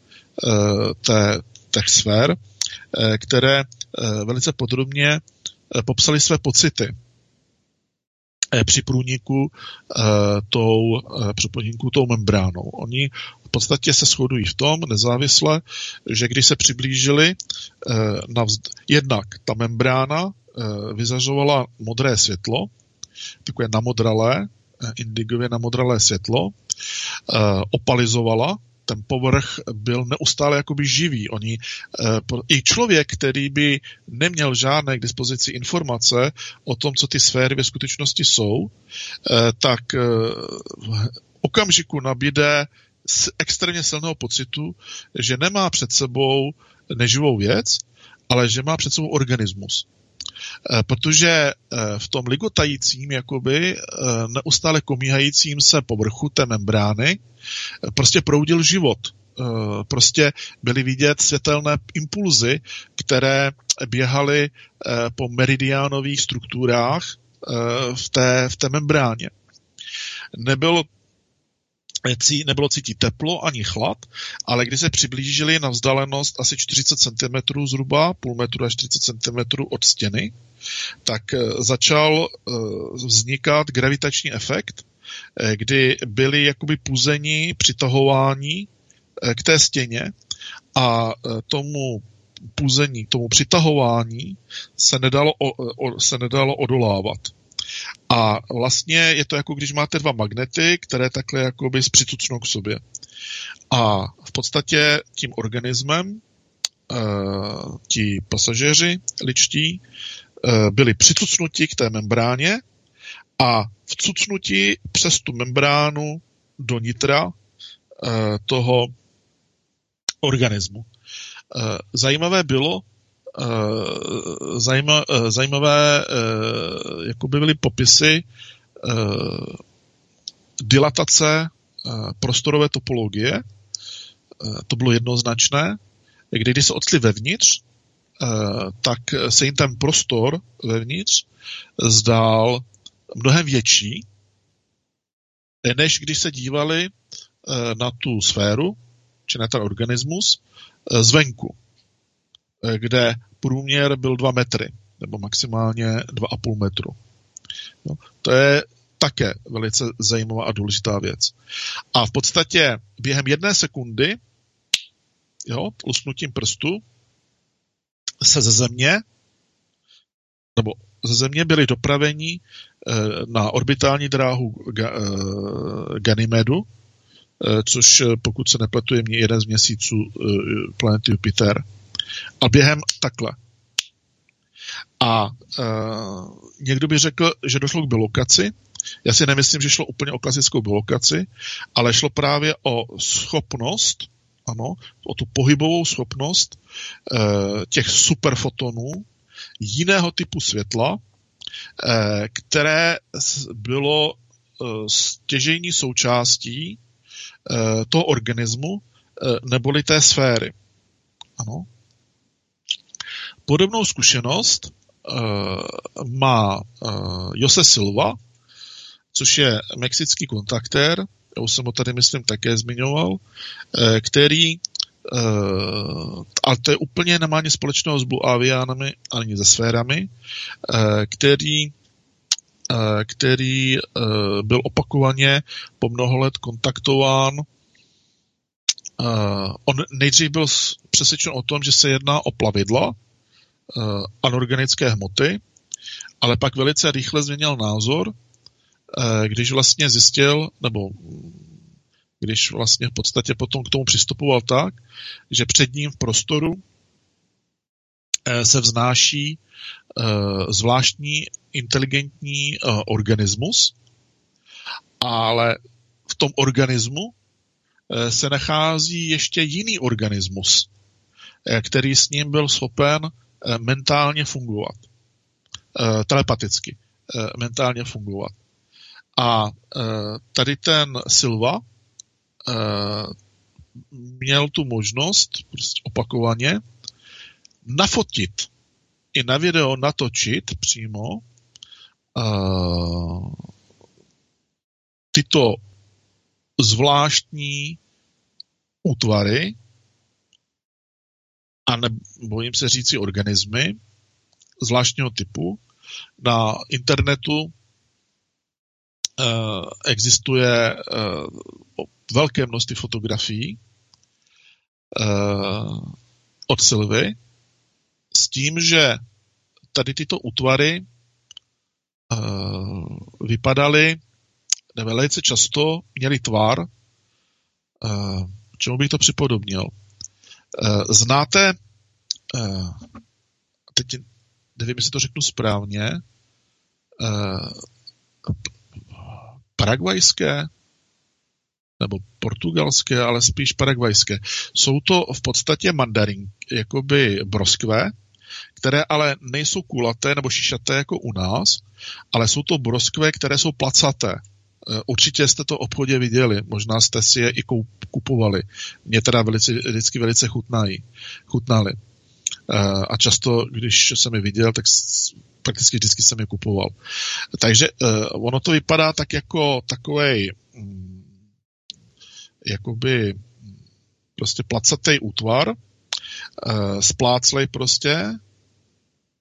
té, těch sfér, které velice podrobně popsali své pocity při průniku tou, při průniku tou membránou. Oni v podstatě se shodují v tom nezávisle, že když se přiblížili na vzd... jednak ta membrána vyzařovala modré světlo, takové namodralé, indigově namodralé světlo, opalizovala, ten povrch byl neustále jakoby živý. Oni, eh, I člověk, který by neměl žádné k dispozici informace o tom, co ty sféry ve skutečnosti jsou, tak v okamžiku nabíde z extrémně silného pocitu, že nemá před sebou neživou věc, ale že má před sebou organismus. Eh, protože eh, v tom ligotajícím, jakoby eh, neustále komíhajícím se povrchu té membrány prostě proudil život. Prostě byly vidět světelné impulzy, které běhaly po meridiánových strukturách v té, v té membráně. Nebyl nebylo cítit teplo ani chlad, ale když se přiblížili na vzdálenost asi 40 cm zhruba, půl metru až 40 cm od stěny, tak eh, začal eh, vznikat gravitační efekt, eh, kdy byli jakoby puzeni, přitahování k té stěně a tomu puzení, tomu přitahování se nedalo, se nedalo odolávat. A vlastně je to jako když máte dva magnety, které takhle jakoby přicucnou k sobě. A v podstatě tím organismem uh, ti pasažéři ličtí uh, byli přicucnuti k té membráně a vcucnuti přes tu membránu do nitra uh, toho organismu. Zajímavé bylo, Eh, zajíma, eh, zajímavé eh, jako by byly popisy dilatace prostorové topologie. To bylo jednoznačné. Kdy, když se odstli vevnitř, tak se jim ten prostor vevnitř zdál mnohem větší, než když se dívali na tu sféru, či na ten organismus, zvenku. Eh, kde průměr byl 2 metry, nebo maximálně 2,5 metru. No, to je také velice zajímavá a důležitá věc. A v podstatě během jedné sekundy, jo, lusknutím prstu, se ze země, nebo ze země byli dopraveni eh, na orbitální dráhu eh, Ganymedu, což pokud se nepletu je jeden z měsíců planety Jupiter. A během takhle. A uh, někdo by řekl, že došlo k bilokaci. Já si nemyslím, že šlo úplně o klasickou bilokaci, ale šlo právě o schopnost, ano, o tu pohybovou schopnost uh, těch superfotonů jiného typu světla, uh, které bylo uh, stěžejní součástí uh, toho organismu, uh, neboli té sféry. Ano. Podobnou zkušenost uh, má uh, Jose Silva, což je mexický kontaktér, já už jsem ho tady, myslím, také zmiňoval, uh, který Uh, ale to je úplně nemá nic společného s Blue Avianami ani se sférami, uh, který, který byl opakovaně po mnoho let kontaktován on nejdřív byl přesvědčen o tom, že se jedná o plavidla anorganické hmoty, ale pak velice rychle změnil názor, uh, když vlastně zjistil, nebo když vlastně v podstatě potom k tomu přistupoval tak, že před ním v prostoru uh, se vznáší zvláštní inteligentní organismus, ale v tom organismu Eh, se nachází ještě jiný organismus, eh, který s ním byl schopen eh, mentálně fungovat. Telepaticky mentálně fungovat. A tady ten Silva měl tu možnost prostě opakovaně nafotit i na video natočit přímo tyto zvláštní útvary a nebojím se říci organismy zvláštního typu. Na internetu uh, existuje uh, velké množství fotografií uh, od Silvy s tím, že tady tyto útvary vypadaly velice často měli tvar, čemu bych to připodobnil. Uh, znáte, uh, teď nevím, jestli to řeknu správně, uh, paragvajské nebo portugalské, ale spíš paragvajské. Jsou to v podstatě mandarin, jakoby broskve, které ale nejsou kulaté nebo šišaté jako u nás, ale jsou to broskve, které jsou placaté. Eh, určitě jste to obchodě viděli, možná jste si je i kupovali. Mě teda velice, vždycky velice chutnají, chutnali. Eh, a často, když jsem je viděl, tak prakticky vždycky jsem je kupoval. Takže eh, ono to vypadá tak jako takovej mm, jakoby prostě placatý útvar, spláclej prostě,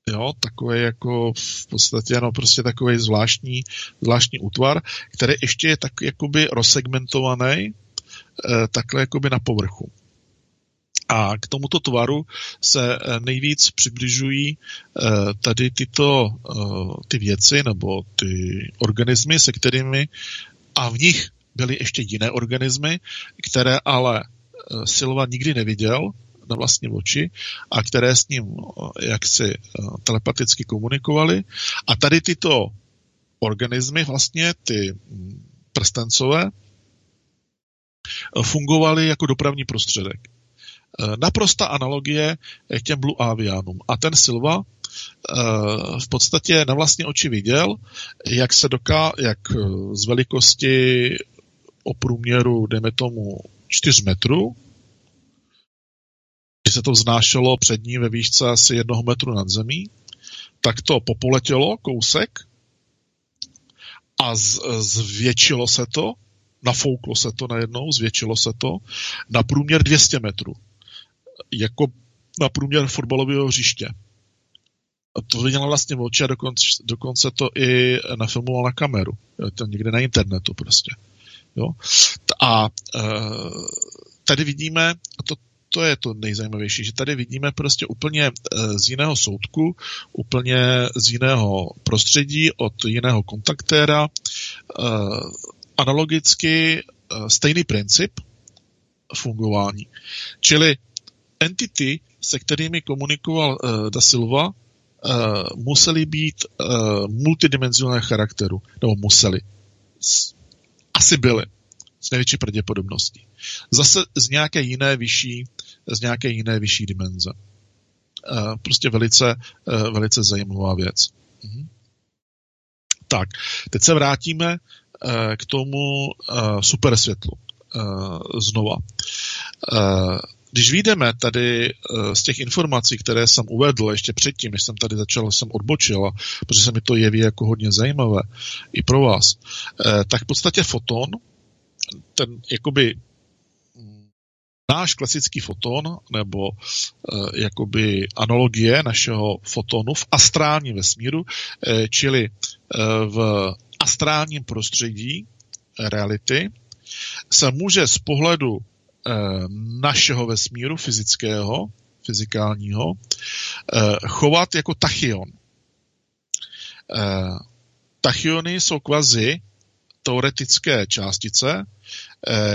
Jo, takový jako v podstatě no, prostě takový zvláštní, zvláštní útvar, který ještě je tak jakoby rozsegmentovaný eh, takhle jakoby na povrchu. A k tomuto tvaru se eh, nejvíc přibližují eh, tady tyto ty věci nebo ty organismy, se kterými a v nich byly ještě jiné organismy, které ale Silva nikdy neviděl, na vlastní oči a které s ním jaksi telepaticky komunikovali. A tady tyto organismy, vlastně ty mm, prstencové, fungovaly jako dopravní prostředek. Naprosta analogie k těm Blue Avianům. A ten Silva v podstatě na vlastní oči viděl, jak se doká, jak z velikosti o průměru, dejme tomu, 4 metrů, když se to vznášelo před ní ve výšce asi jednoho metru nad zemí, tak to popoletělo kousek a z, zvětšilo se to, nafouklo se to najednou, zvětšilo se to na průměr 200 metrů. Jako na průměr fotbalového hřiště. A to viděla vlastně oči a dokonce, dokonce to i nafilmoval na kameru. To někde na internetu prostě. Jo? A e, tady vidíme, a to, to je to nejzajímavější, že tady vidíme prostě úplně eh, z jiného soudku, úplně z jiného prostředí, od jiného kontaktéra, eh, analogicky eh, stejný princip fungování. Čili entity, se kterými komunikoval Da Silva, museli být multidimenzionálního charakteru, nebo museli. Asi byly s největší pravděpodobností. Zase z nějaké jiné vyšší, z nějaké jiné vyšší dimenze. Eh, prostě velice, eh, velice zajímavá věc. Mhm. Tak, teď se vrátíme eh, k tomu supersvětlu znova. Když vyjdeme tady z těch informací, které jsem uvedl ještě předtím, než jsem tady začal, jsem odbočil, protože se mi to jeví jako hodně zajímavé i pro vás, tak v podstatě foton ten jakoby náš klasický foton, nebo e, jakoby analogie našeho fotonu v astrálním vesmíru, e, čili e, v astrálním prostředí reality, se může z pohledu našeho vesmíru fyzického, fyzikálního, chovat jako tachyon. Tachyony jsou kvazi teoretické částice,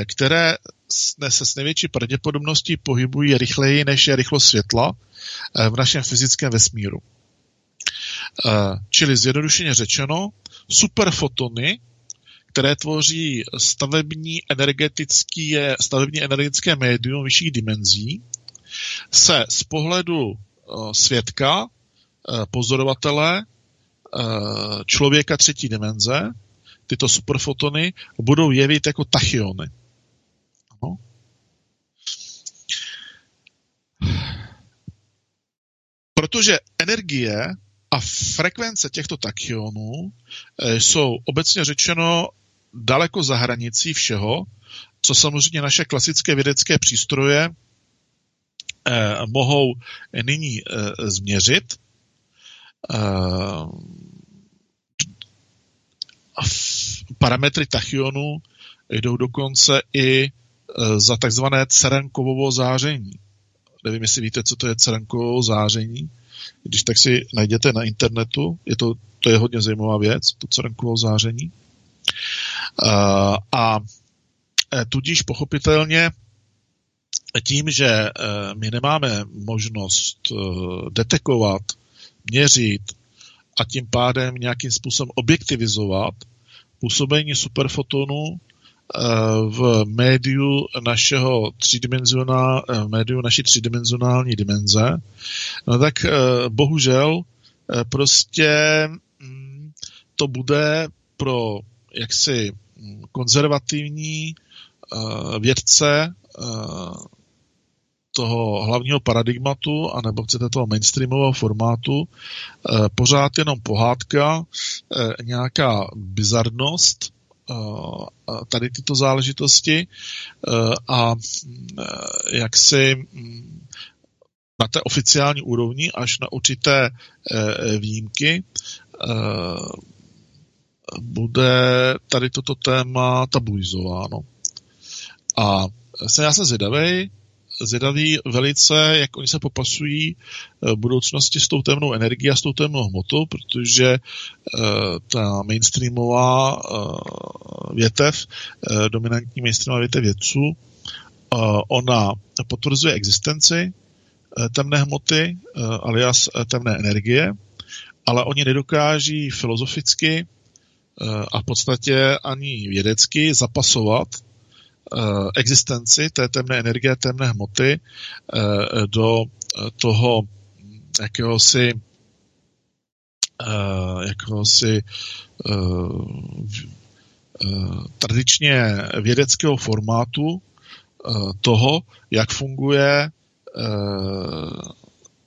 které se s největší pravděpodobností pohybují rychleji než je rychlost světla v našem fyzickém vesmíru. Čili zjednodušeně řečeno, superfotony, které tvoří stavební, energetický, stavební energetické médium vyšších dimenzí, se z pohledu eh, svědka, eh, pozorovatele, eh, člověka třetí dimenze, tyto superfotony budou jevit jako tachyony. Protože energie a frekvence těchto tachionů jsou obecně řečeno daleko za hranicí všeho, co samozřejmě naše klasické vědecké přístroje eh, mohou nyní eh, změřit. Eh, parametry tachyonu jdou dokonce i eh, za takzvané cerenkovovo záření. Nevím, jestli víte, co to je cerenkovovo záření. Když tak si najděte na internetu, je to, to je hodně zajímavá věc, to cerenkovovo záření. A e, tudíž pochopitelně tím, že e, my nemáme možnost e, detekovat, měřit a tím pádem nějakým způsobem objektivizovat působení superfotonu v médiu našeho třídimenzionál, médiu naší třídimenzionální dimenze, no tak bohužel prostě mm, to bude pro jaksi konzervativní uh, vědce toho hlavního paradigmatu, anebo chcete toho mainstreamového formátu, pořád jenom pohádka, nějaká bizarnost, tady tyto záležitosti a jak si mm, na té oficiální úrovni až na určité výjimky bude tady toto téma tabuizováno. A jsem já jsem zvědavý, zvědavý velice, jak oni se popasují v eh, budoucnosti s tou temnou energií a s tou temnou hmotou, protože eh, ta mainstreamová eh, větev, dominantní mainstreamová větev vědců, ona potvrzuje existenci temné hmoty alias temné energie, ale oni nedokáží filozoficky a v podstatě ani vědecky zapasovat existenci té temné energie, temné hmoty eh, do toho jakéhosi jakéhosi tradičně vědeckého formátu toho, jak funguje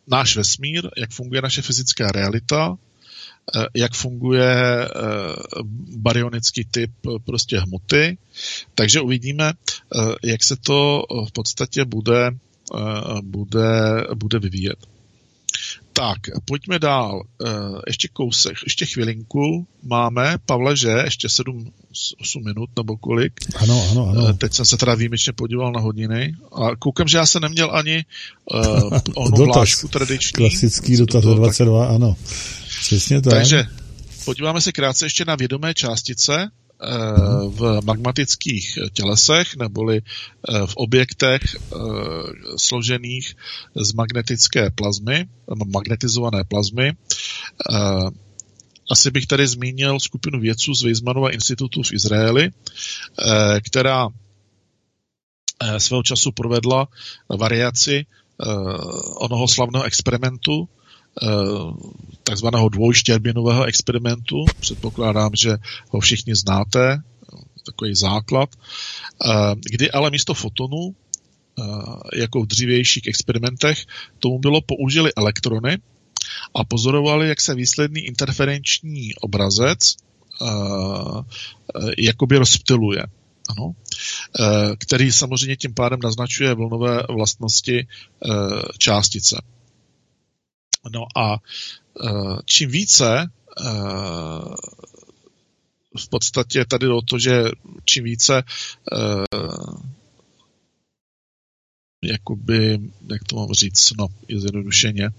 náš vesmír, jak funguje naše fyzická realita, Eh, jak funguje eh, baryonický typ eh, prostě hmoty. Takže uvidíme, jak se to v podstatě bude, bude, bude vyvíjet. Tak, pojďme dál. Ještě kousek, ještě chvilinku máme. Pavle, že? Ještě 7, 8 minut nebo kolik? Ano, ano, ano. Teď jsem se teda výjimečně podíval na hodiny a koukám, že já jsem neměl ani uh, onu vlášku tradiční. Klasický dotaz 22, tak... ano. Přesně tak. Takže podíváme se krátce ještě na vědomé částice eh, v magmatických tělesech neboli eh, v objektech eh, složených z magnetické plazmy, magnetizované plazmy. Asi bych tady zmínil skupinu vědců z Weizmannova institutu v Izraeli, která svého času provedla variaci onoho slavného experimentu, takzvaného dvojštěrbinového experimentu. Předpokládám, že ho všichni znáte, takový základ, eh, kdy ale místo fotonů, eh, jako v dřívějších experimentech, tomu bylo použili elektrony a pozorovali, jak se výsledný interferenční obrazec jakoby rozptiluje. Ano, který samozřejmě tím pádem naznačuje vlnové vlastnosti částice. No a eh, čím více eh, v podstatě tady o to, že čím více eh, jakoby, jak to mám říct, no, je zjednodušeně.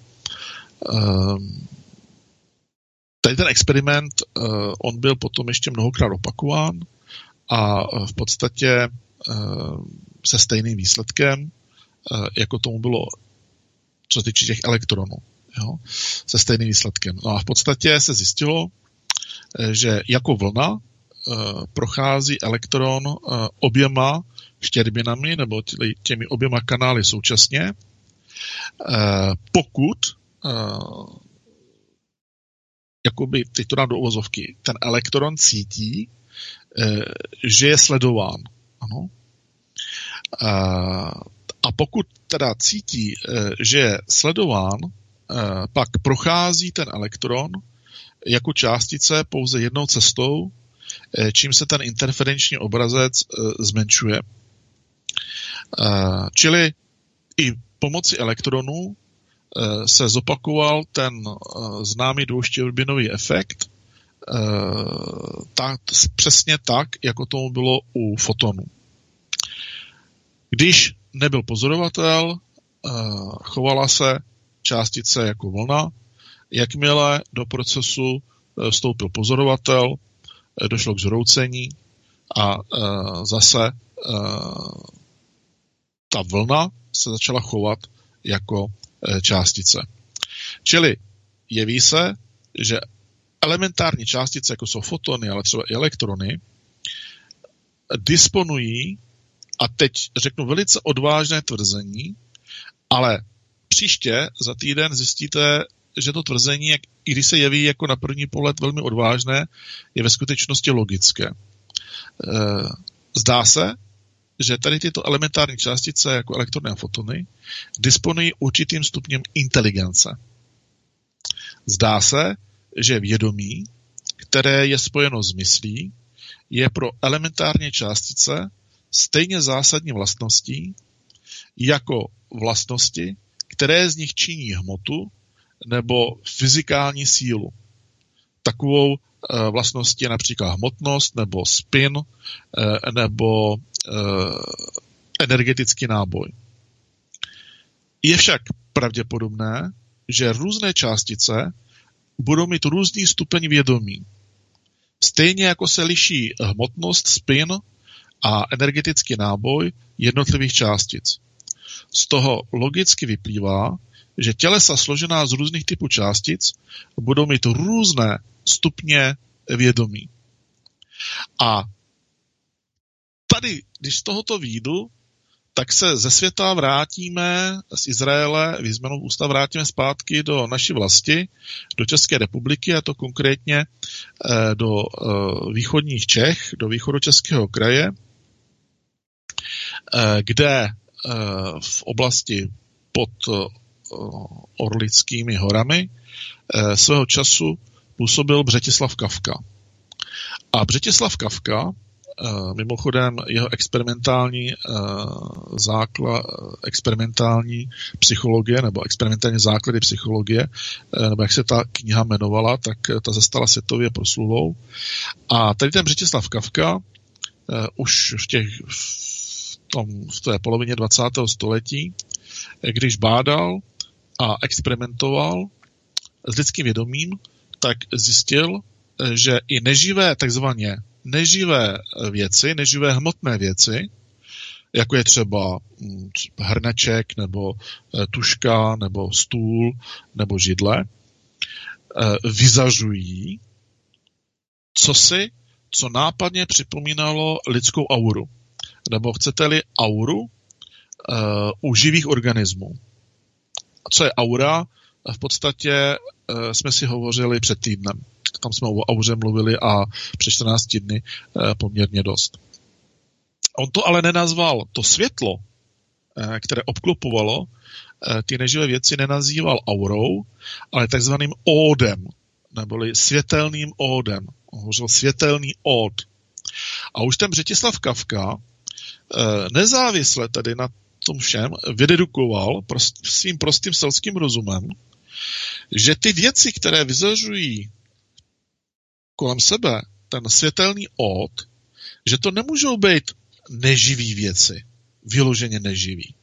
Tady ten experiment, on byl potom ještě mnohokrát opakován a v podstatě se stejným výsledkem, jako tomu bylo co se týče těch elektronů. Jo, se stejným výsledkem. No a v podstatě se zjistilo, že jako vlna prochází elektron oběma štěrbinami nebo těmi oběma kanály současně, pokud jakoby, teď to dám do uvozovky, ten elektron cítí, eh, že je sledován. Ano. A pokud teda cítí, eh, že je sledován, eh, pak prochází ten elektron jako částice pouze jednou cestou, čím se ten interferenční obrazec zmenšuje. Čili i pomocí elektronů Eh, se zopakoval ten eh, známý dvouštěrbinový efekt eh, tak, přesně tak, jako tomu bylo u fotonů. Když nebyl pozorovatel, chovala se částice jako vlna, jakmile do procesu vstoupil pozorovatel, došlo k zhroucení a zase ta vlna se začala chovat jako částice. Čili jeví se, že elementární částice, jako jsou fotony, ale třeba i elektrony, disponují, a teď řeknu velice odvážné tvrzení, ale příště za týden zjistíte, že to tvrzení, jak, i když se jeví jako na první pohled velmi odvážné, je ve skutečnosti logické. Eh, zdá se, že tady tyto elementární částice, jako elektrony a fotony, disponují určitým stupněm inteligence. Zdá se, že vědomí, které je spojeno s myslí, je pro elementární částice stejně zásadní vlastností jako vlastnosti, které z nich činí hmotu nebo fyzikální sílu. Takovou eh, vlastností je například hmotnost nebo spin eh, nebo Eh, energetický náboj. Je však pravděpodobné, že různé částice budou mít různý stupeň vědomí. Stejně jako se liší hmotnost, spin a energetický náboj jednotlivých částic. Z toho logicky vyplývá, že tělesa složená z různých typů částic budou mít různé stupně vědomí. A tady, když z tohoto výjdu, tak se ze světa vrátíme z Izraele, výzmenou ústav vrátíme zpátky do naší vlasti, do České republiky, a to konkrétně eh, do eh, východních Čech, do východočeského kraje, eh, kde v oblasti pod Orlickými horami svého času působil Břetislav Kavka. A Břetislav Kavka Eh, mimochodem jeho experimentální základ, experimentální psychologie nebo experimentální základy psychologie, nebo jak se ta kniha jmenovala, tak ta zastala světově proslulou. A tady ten Břetislav Kavka už v těch v, tom, v té polovině 20. století, když bádal a experimentoval s lidským vědomím, tak zjistil, že i neživé takzvaně neživé věci, neživé hmotné věci, jako je třeba mm, hrneček, nebo eh, tuška, nebo stůl, nebo židle, eh, vyzařují si, co nápadně připomínalo lidskou auru. Nebo chcete-li auru uh, u živých organismů. A co je aura? V podstatě uh, jsme si hovořili před týdnem tam jsme o auře mluvili a před 14 dny eh, poměrně dost. On to ale nenazval to světlo, které obklopovalo ty neživé věci, nenazýval aurou, ale takzvaným ódem, neboli světelným ódem. On hovořil světelný ód. A už ten Břetislav Kavka nezávisle tedy na tom všem vydedukoval prost, svým prostým selským rozumem, že ty věci, které vyzařují kolem sebe ten světelný ód, že to nemůžou být neživý věci, vyloženě neživý.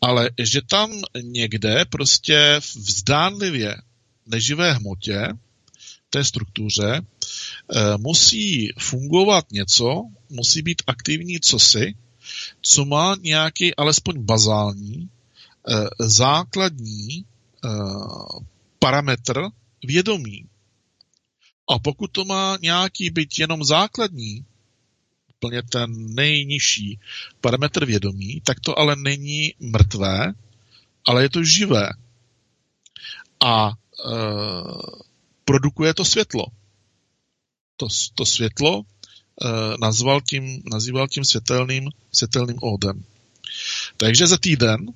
ale že tam někde prostě vzdánlivě neživé hmotě, té struktuře, eh, musí fungovat něco, musí být aktivní cosi, co má nějaký alespoň bazální, eh, základní eh, parametr vědomí. A pokud to má nějaký být jenom základní, úplně ten nejnižší parametr vědomí, tak to ale není mrtvé, ale je to živé. A e, produkuje to světlo. To, to světlo nazval tím, nazýval tím světelným, světelným ódem. Takže za týden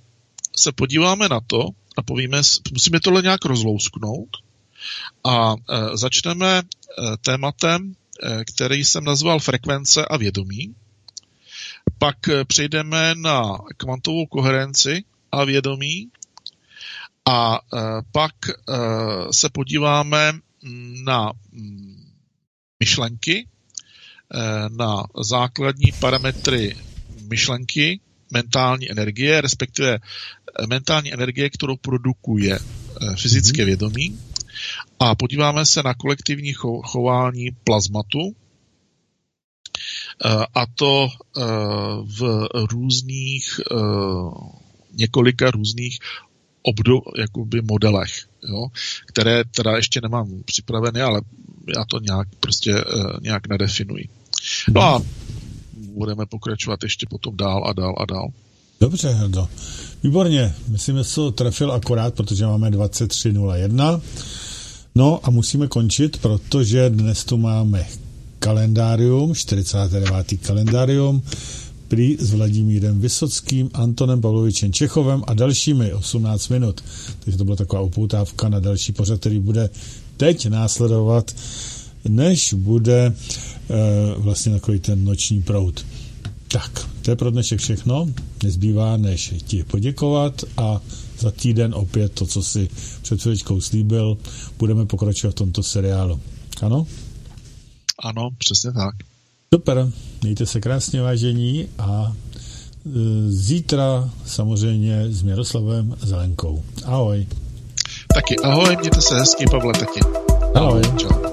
se podíváme na to a povíme, musíme tohle nějak rozlousknout a e, začneme e, tématem, který jsem nazval frekvence a vědomí. Pak přejdeme na kvantovou koherenci a vědomí a pak se podíváme na mm, myšlenky, na základní parametry myšlenky, mentální energie, respektive mentální energie, kterou produkuje fyzické mhm. vědomí. A podíváme se na kolektivní chování plazmatu, a to v různých, několika různých obdo, jakoby modelech, jo, které teda ještě nemám připravené, ale já to nějak prostě nějak nedefinuji. No a budeme pokračovat ještě potom dál a dál a dál. Dobře, Herdo. Výborně, myslím, že to trefil akorát, protože máme 23.01. No a musíme končit, protože dnes tu máme kalendárium, 49. kalendárium, prý s Vladimírem Vysockým, Antonem Pavlovičem Čechovem a dalšími 18 minut. Takže to byla taková upoutávka na další pořad, který bude teď následovat, než bude e, vlastně takový ten noční prout. Tak, to je pro dnešek všechno. Nezbývá, než ti poděkovat a za týden opět to, co si před chvíličkou slíbil, budeme pokračovat v tomto seriálu. Ano? Ano, přesně tak. Super, mějte se krásně vážení a e, zítra samozřejmě s Miroslavem Zelenkou. Ahoj. Taky ahoj, mějte se hezky, Pavle, taky. Ahoj. Čau.